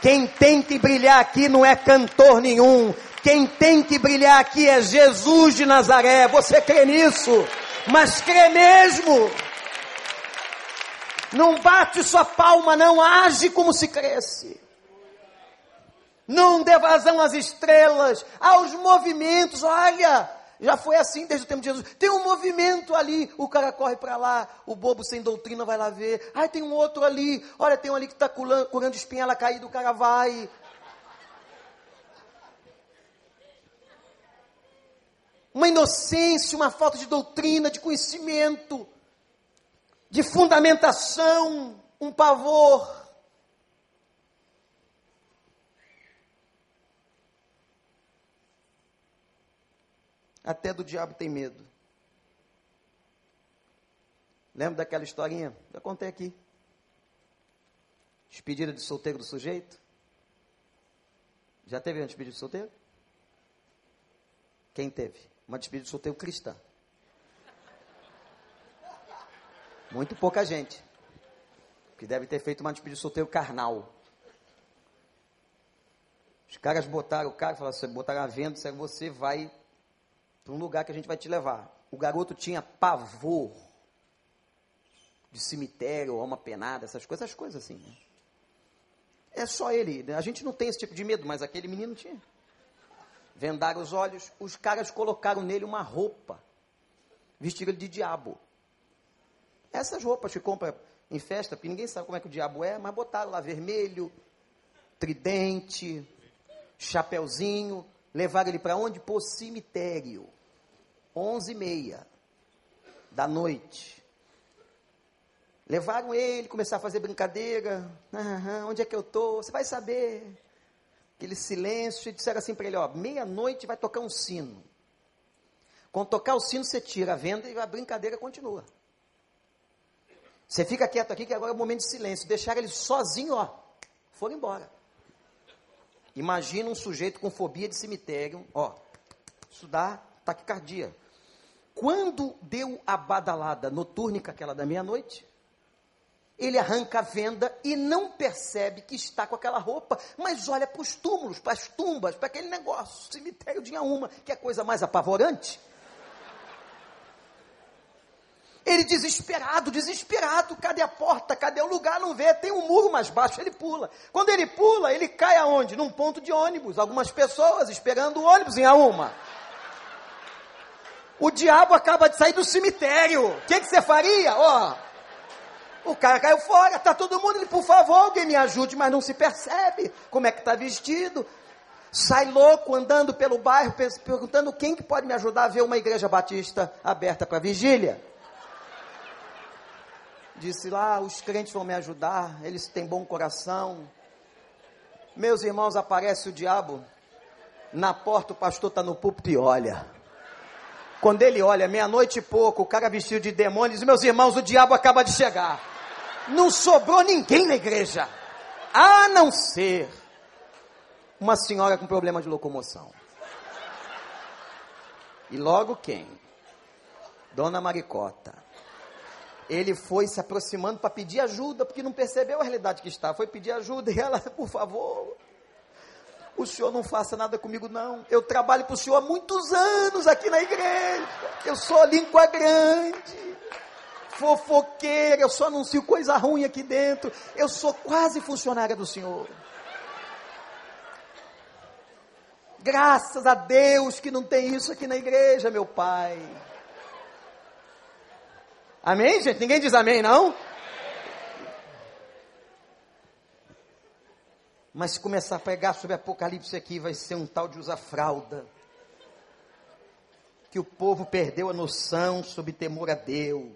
Quem tem que brilhar aqui não é cantor nenhum. Quem tem que brilhar aqui é Jesus de Nazaré. Você crê nisso? Mas crê mesmo? Não bate sua palma, não age como se cresce. Não dê vazão às estrelas, aos movimentos. Olha, já foi assim desde o tempo de Jesus. Tem um movimento ali, o cara corre para lá, o bobo sem doutrina vai lá ver. Ai, tem um outro ali, olha, tem um ali que está curando, curando espinhela caída, o cara vai. Uma inocência, uma falta de doutrina, de conhecimento de fundamentação, um pavor. Até do diabo tem medo. Lembra daquela historinha? Eu contei aqui. Despedida de solteiro do sujeito? Já teve uma despedida de solteiro? Quem teve? Uma despedida de solteiro cristã. Muito pouca gente. Que deve ter feito uma despedida de solteiro carnal. Os caras botaram o cara e falaram: botaram a venda, você vai para um lugar que a gente vai te levar. O garoto tinha pavor de cemitério, alma penada, essas coisas, essas coisas assim. Né? É só ele. Né? A gente não tem esse tipo de medo, mas aquele menino tinha. Vendaram os olhos, os caras colocaram nele uma roupa, vestiram ele de diabo. Essas roupas que compra em festa, porque ninguém sabe como é que o diabo é, mas botaram lá vermelho, tridente, chapeuzinho, levaram ele para onde? Para o cemitério. Onze e meia da noite. Levaram ele, começaram a fazer brincadeira. Onde é que eu estou? Você vai saber. Aquele silêncio. E disseram assim para ele: ó, meia-noite vai tocar um sino. Quando tocar o sino, você tira a venda e a brincadeira continua. Você fica quieto aqui que agora é o momento de silêncio. Deixaram ele sozinho, ó. Foram embora. Imagina um sujeito com fobia de cemitério, ó. Isso dá taquicardia. Quando deu a badalada notúrnica, aquela da meia-noite, ele arranca a venda e não percebe que está com aquela roupa, mas olha para os túmulos, para as tumbas, para aquele negócio, cemitério de uma, que é coisa mais apavorante. Ele desesperado, desesperado, cadê a porta? Cadê o lugar? Não vê, tem um muro mais baixo, ele pula. Quando ele pula, ele cai aonde? Num ponto de ônibus. Algumas pessoas esperando o ônibus em Auma. O diabo acaba de sair do cemitério. O que, que você faria? Ó, O cara caiu fora, tá todo mundo, ele, por favor, alguém me ajude, mas não se percebe como é que tá vestido. Sai louco andando pelo bairro, perguntando quem que pode me ajudar a ver uma igreja batista aberta para vigília. Disse lá, os crentes vão me ajudar, eles têm bom coração. Meus irmãos, aparece o diabo. Na porta o pastor está no púlpito e olha. Quando ele olha, meia-noite e pouco, o cara vestido de demônio diz: Meus irmãos, o diabo acaba de chegar. Não sobrou ninguém na igreja, a não ser uma senhora com problema de locomoção. E logo quem? Dona Maricota. Ele foi se aproximando para pedir ajuda, porque não percebeu a realidade que está. Foi pedir ajuda e ela, por favor, o senhor não faça nada comigo, não. Eu trabalho para o senhor há muitos anos aqui na igreja. Eu sou língua grande, fofoqueira, eu só anuncio coisa ruim aqui dentro. Eu sou quase funcionária do senhor. Graças a Deus que não tem isso aqui na igreja, meu pai. Amém, gente? Ninguém diz amém, não? Mas se começar a pregar sobre Apocalipse aqui, vai ser um tal de usar fralda. Que o povo perdeu a noção sobre temor a Deus.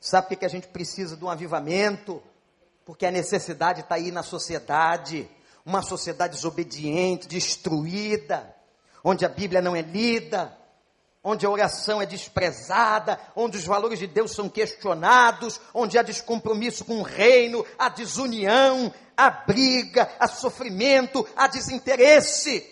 Sabe por que a gente precisa de um avivamento? Porque a necessidade está aí na sociedade uma sociedade desobediente, destruída, onde a Bíblia não é lida, onde a oração é desprezada, onde os valores de Deus são questionados, onde há descompromisso com o reino, a desunião, a briga, a sofrimento, a desinteresse.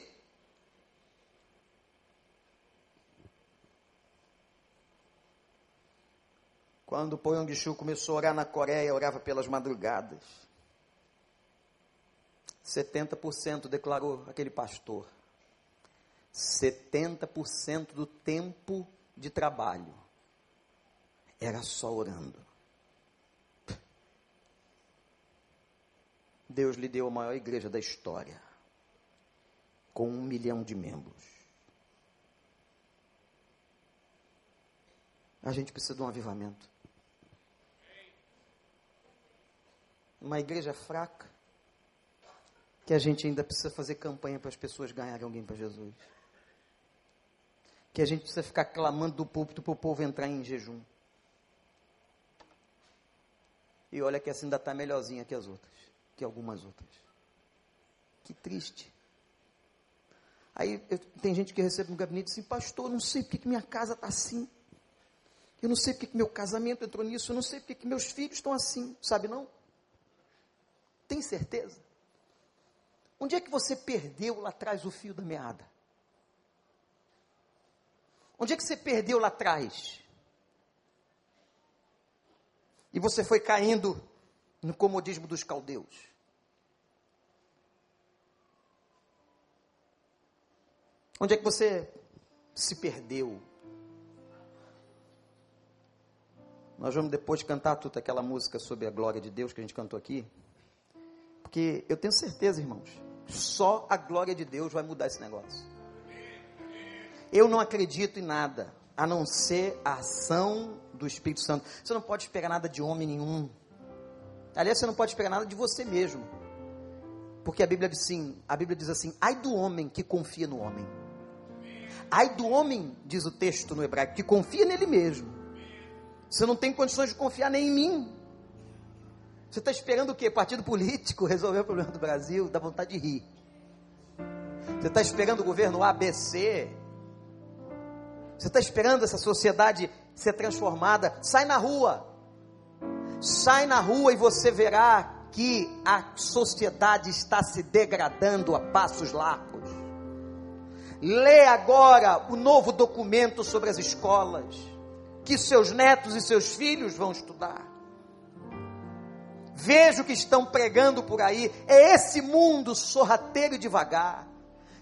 Quando Poyong Shu começou a orar na Coreia, orava pelas madrugadas. 70% declarou aquele pastor. 70% do tempo de trabalho era só orando. Deus lhe deu a maior igreja da história, com um milhão de membros. A gente precisa de um avivamento. Uma igreja fraca, que a gente ainda precisa fazer campanha para as pessoas ganharem alguém para Jesus. Que a gente precisa ficar clamando do púlpito para o povo entrar em jejum. E olha que essa ainda está melhorzinha que as outras, que algumas outras. Que triste. Aí eu, tem gente que recebe no gabinete assim, pastor, não sei porque que minha casa está assim. Eu não sei porque que meu casamento entrou nisso, eu não sei porque que meus filhos estão assim, sabe não? Tem certeza? Onde é que você perdeu lá atrás o fio da meada? Onde é que você perdeu lá atrás? E você foi caindo no comodismo dos caldeus. Onde é que você se perdeu? Nós vamos depois cantar toda aquela música sobre a glória de Deus que a gente cantou aqui. Porque eu tenho certeza, irmãos, só a glória de Deus vai mudar esse negócio. Eu não acredito em nada a não ser a ação do Espírito Santo. Você não pode esperar nada de homem nenhum. Aliás, você não pode esperar nada de você mesmo. Porque a Bíblia diz assim, a Bíblia diz assim: "Ai do homem que confia no homem". Ai do homem, diz o texto no hebraico, que confia nele mesmo. Você não tem condições de confiar nem em mim. Você está esperando o quê? Partido político resolver o problema do Brasil? Dá vontade de rir. Você está esperando o governo ABC? Você está esperando essa sociedade ser transformada? Sai na rua. Sai na rua e você verá que a sociedade está se degradando a passos largos. Lê agora o novo documento sobre as escolas, que seus netos e seus filhos vão estudar. Veja o que estão pregando por aí. É esse mundo sorrateiro e devagar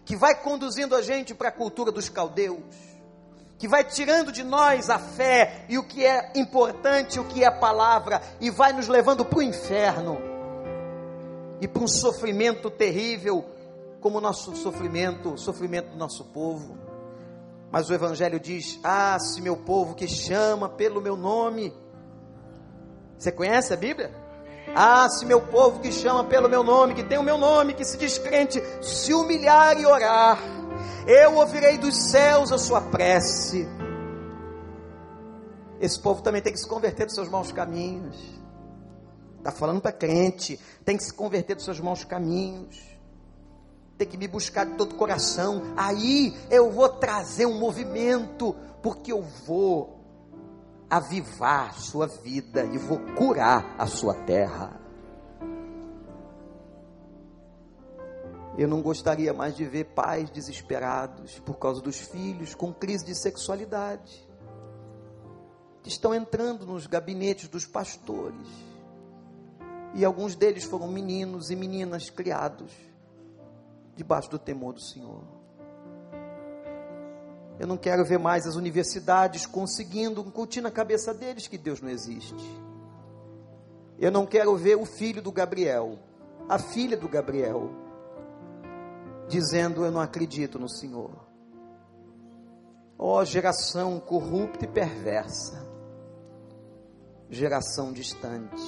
que vai conduzindo a gente para a cultura dos caldeus, que vai tirando de nós a fé e o que é importante, o que é a palavra, e vai nos levando para o inferno e para um sofrimento terrível, como o nosso sofrimento, o sofrimento do nosso povo. Mas o Evangelho diz: Ah, se meu povo que chama pelo meu nome, Você conhece a Bíblia? Ah, se meu povo que chama pelo meu nome, que tem o meu nome, que se descrente, se humilhar e orar, eu ouvirei dos céus a sua prece. Esse povo também tem que se converter dos seus maus caminhos. Está falando para crente, tem que se converter dos seus maus caminhos. Tem que me buscar de todo o coração. Aí eu vou trazer um movimento, porque eu vou avivar sua vida e vou curar a sua terra. Eu não gostaria mais de ver pais desesperados por causa dos filhos com crise de sexualidade, que estão entrando nos gabinetes dos pastores. E alguns deles foram meninos e meninas criados debaixo do temor do Senhor. Eu não quero ver mais as universidades conseguindo incutir na cabeça deles que Deus não existe. Eu não quero ver o filho do Gabriel, a filha do Gabriel, dizendo: Eu não acredito no Senhor. Ó oh, geração corrupta e perversa, geração distante,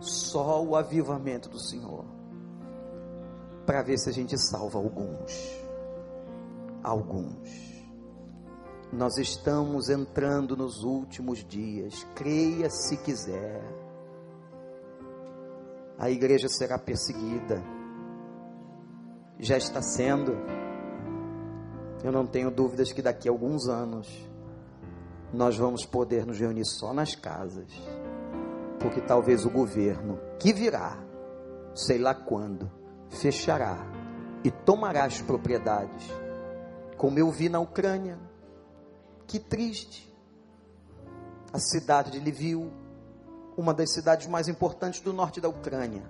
só o avivamento do Senhor, para ver se a gente salva alguns. Alguns. Nós estamos entrando nos últimos dias, creia se quiser. A igreja será perseguida, já está sendo. Eu não tenho dúvidas que daqui a alguns anos nós vamos poder nos reunir só nas casas, porque talvez o governo que virá, sei lá quando, fechará e tomará as propriedades, como eu vi na Ucrânia que triste. A cidade de Lviv, uma das cidades mais importantes do norte da Ucrânia,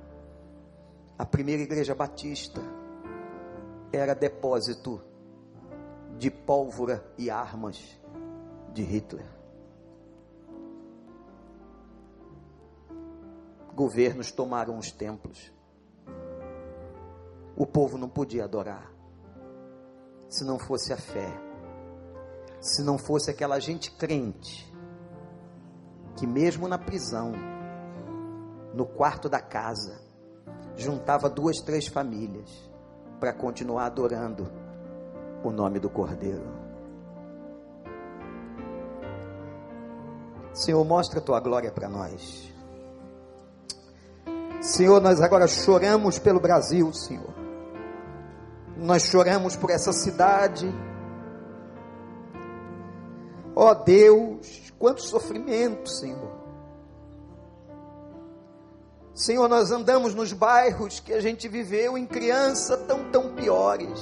a primeira igreja batista, era depósito de pólvora e armas de Hitler. Governos tomaram os templos. O povo não podia adorar se não fosse a fé se não fosse aquela gente crente, que mesmo na prisão, no quarto da casa, juntava duas, três famílias para continuar adorando o nome do Cordeiro. Senhor, mostra a tua glória para nós. Senhor, nós agora choramos pelo Brasil, Senhor. Nós choramos por essa cidade Ó oh Deus, quanto sofrimento, Senhor. Senhor, nós andamos nos bairros que a gente viveu em criança tão, tão piores.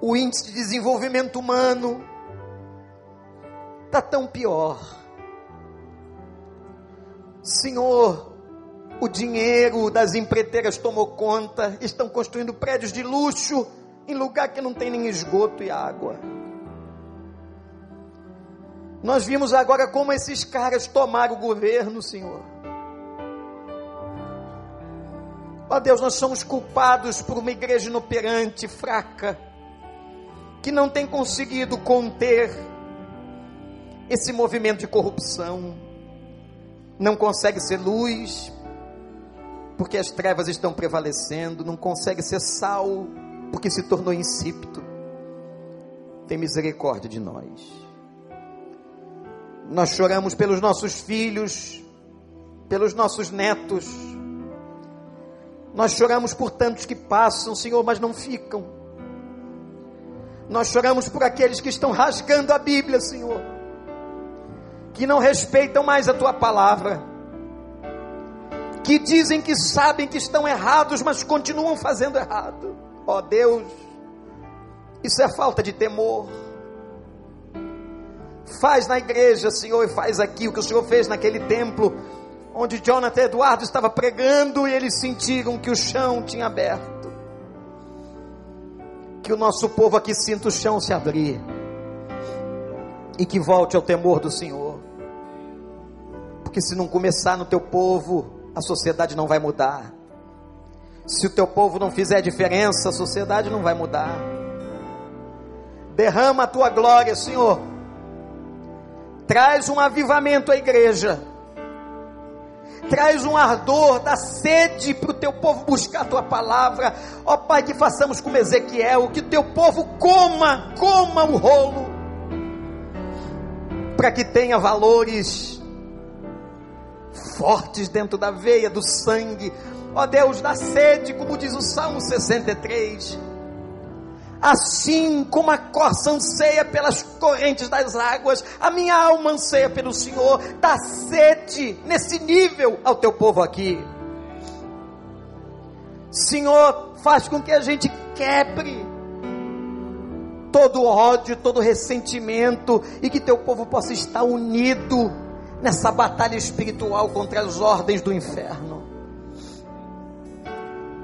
O índice de desenvolvimento humano está tão pior. Senhor, o dinheiro das empreiteiras tomou conta, estão construindo prédios de luxo em lugar que não tem nem esgoto e água. Nós vimos agora como esses caras tomaram o governo, Senhor. Ó Deus, nós somos culpados por uma igreja inoperante, fraca, que não tem conseguido conter esse movimento de corrupção. Não consegue ser luz, porque as trevas estão prevalecendo, não consegue ser sal, porque se tornou insípido. Tem misericórdia de nós. Nós choramos pelos nossos filhos, pelos nossos netos. Nós choramos por tantos que passam, Senhor, mas não ficam. Nós choramos por aqueles que estão rasgando a Bíblia, Senhor, que não respeitam mais a tua palavra, que dizem que sabem que estão errados, mas continuam fazendo errado. Ó oh, Deus, isso é falta de temor. Faz na igreja, Senhor, e faz aqui o que o Senhor fez naquele templo, onde Jonathan Eduardo estava pregando e eles sentiram que o chão tinha aberto. Que o nosso povo aqui sinta o chão se abrir e que volte ao temor do Senhor. Porque se não começar no teu povo, a sociedade não vai mudar. Se o teu povo não fizer diferença, a sociedade não vai mudar. Derrama a tua glória, Senhor Traz um avivamento à igreja. Traz um ardor da sede para o teu povo buscar a tua palavra. Ó Pai, que façamos como Ezequiel, que teu povo coma, coma o rolo, para que tenha valores fortes dentro da veia do sangue. Ó Deus, da sede, como diz o Salmo 63 assim como a corça anseia pelas correntes das águas, a minha alma anseia pelo Senhor, dá sede nesse nível ao teu povo aqui. Senhor, faz com que a gente quebre todo ódio, todo ressentimento e que teu povo possa estar unido nessa batalha espiritual contra as ordens do inferno.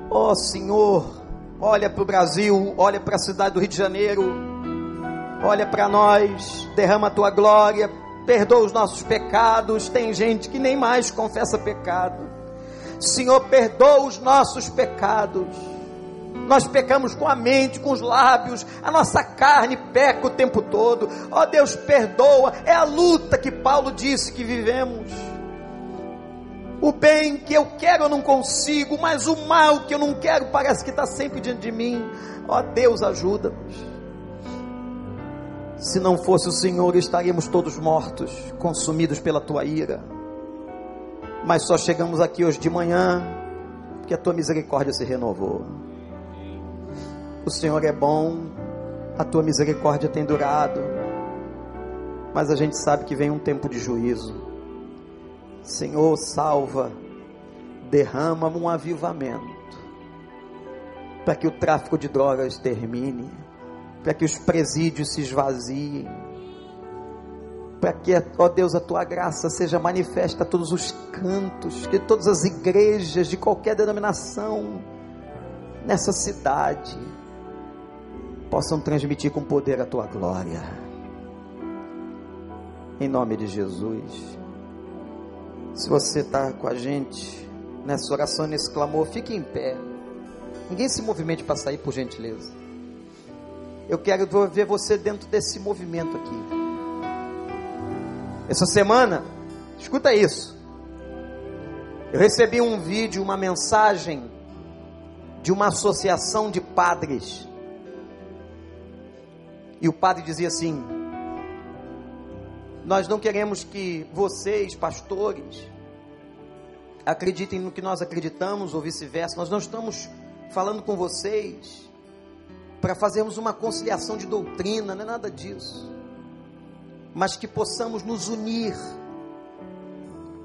Ó oh, Senhor, olha para o Brasil, olha para a cidade do Rio de Janeiro, olha para nós, derrama a tua glória, perdoa os nossos pecados. Tem gente que nem mais confessa pecado. Senhor, perdoa os nossos pecados. Nós pecamos com a mente, com os lábios, a nossa carne peca o tempo todo. Ó oh, Deus, perdoa. É a luta que Paulo disse que vivemos. O bem que eu quero eu não consigo, mas o mal que eu não quero parece que está sempre diante de mim. Ó oh, Deus, ajuda-nos. Se não fosse o Senhor, estaríamos todos mortos, consumidos pela tua ira. Mas só chegamos aqui hoje de manhã, porque a tua misericórdia se renovou. O Senhor é bom, a tua misericórdia tem durado, mas a gente sabe que vem um tempo de juízo. Senhor, salva, derrama um avivamento, para que o tráfico de drogas termine, para que os presídios se esvaziem, para que, ó Deus, a tua graça seja manifesta a todos os cantos, que todas as igrejas de qualquer denominação nessa cidade possam transmitir com poder a tua glória. Em nome de Jesus. Se você está com a gente nessa oração, nesse clamor, fique em pé. Ninguém se movimente para sair, por gentileza. Eu quero ver você dentro desse movimento aqui. Essa semana, escuta isso. Eu recebi um vídeo, uma mensagem de uma associação de padres. E o padre dizia assim: nós não queremos que vocês, pastores, acreditem no que nós acreditamos ou vice-versa. Nós não estamos falando com vocês para fazermos uma conciliação de doutrina, não é nada disso. Mas que possamos nos unir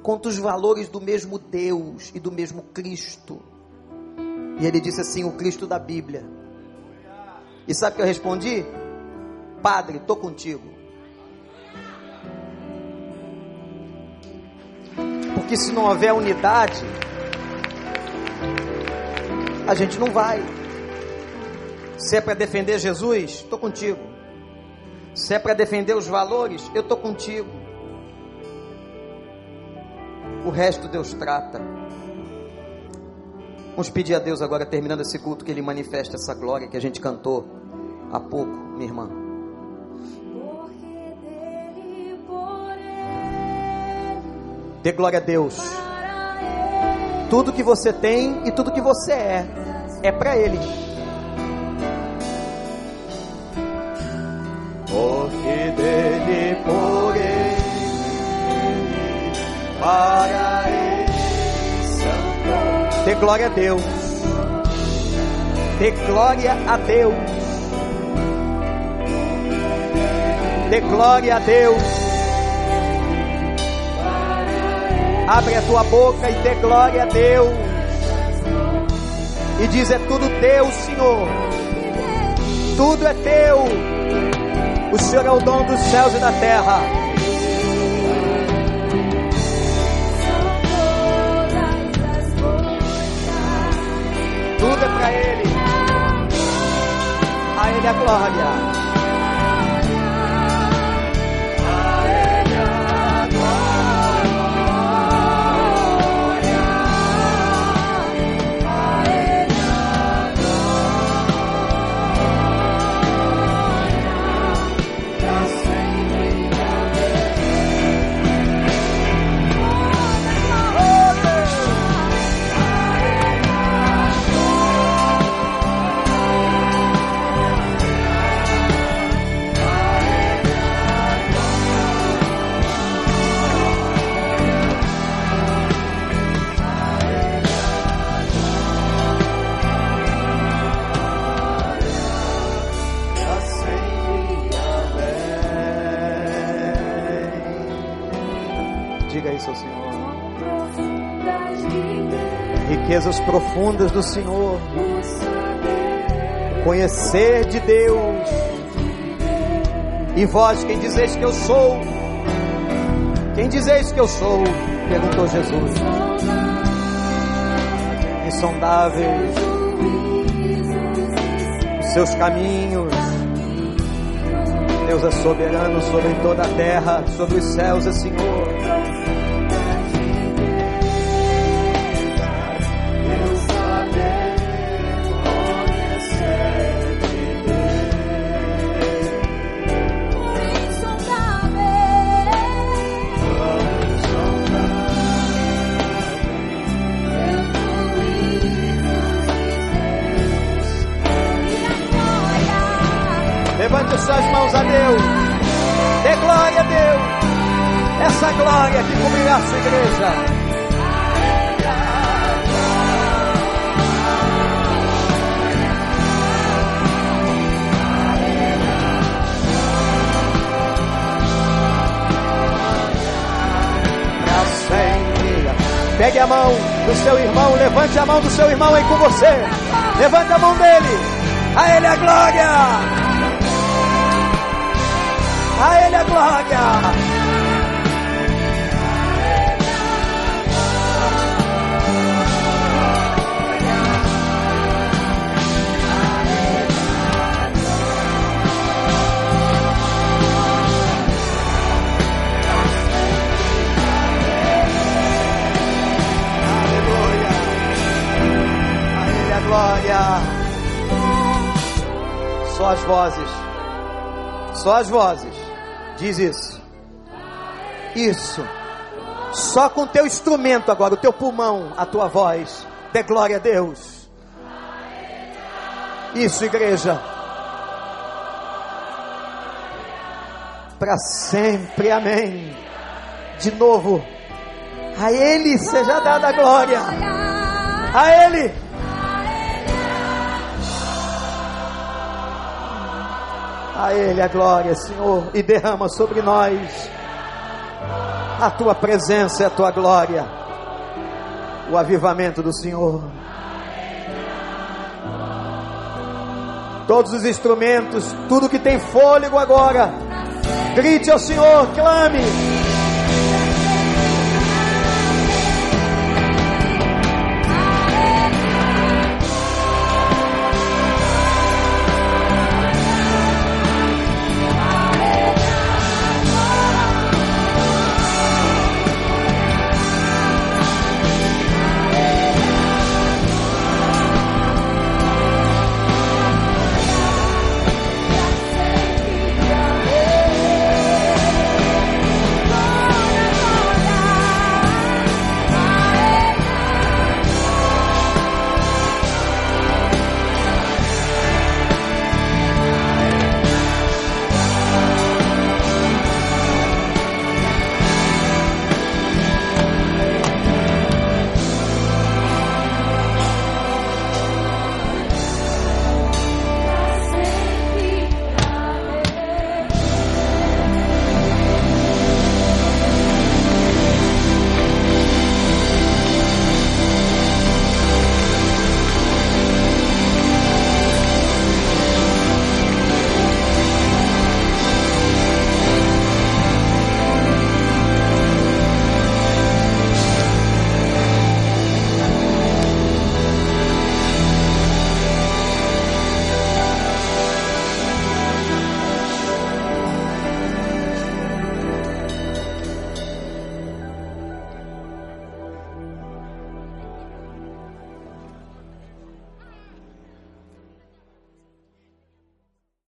contra os valores do mesmo Deus e do mesmo Cristo. E ele disse assim: o Cristo da Bíblia. E sabe o que eu respondi? Padre, estou contigo. Porque se não houver unidade, a gente não vai. Se é para defender Jesus, estou contigo. Se é para defender os valores, eu estou contigo. O resto Deus trata. Vamos pedir a Deus agora, terminando esse culto, que Ele manifeste essa glória que a gente cantou há pouco, minha irmã. Dê glória a Deus. Tudo que você tem e tudo que você é, é para Ele. Porque dele, por Ele, para Ele, Dê glória a Deus. Dê glória a Deus. Dê glória a Deus. Abre a tua boca e dê glória a Deus. E diz: É tudo teu, Senhor. Tudo é teu. O Senhor é o dono dos céus e da terra. Tudo é para Ele. A Ele a glória. Riquezas profundas do Senhor. Conhecer de Deus. E vós, quem dizeis que eu sou? Quem dizeis que eu sou? Perguntou Jesus. Insondáveis os seus caminhos. Deus é soberano sobre toda a terra, sobre os céus é Senhor. Do seu irmão, levante a mão do seu irmão aí com você. Levante a mão dele. A ele a glória. A Ele a glória. Glória. Só as vozes. Só as vozes. Diz isso. Isso. Só com teu instrumento agora, o teu pulmão, a tua voz. Dê glória a Deus. Isso, igreja. Para sempre, amém. De novo. A Ele seja dada a glória. A Ele. A Ele a glória, Senhor, e derrama sobre nós a tua presença e a tua glória, o avivamento do Senhor. Todos os instrumentos, tudo que tem fôlego agora, grite ao Senhor, clame.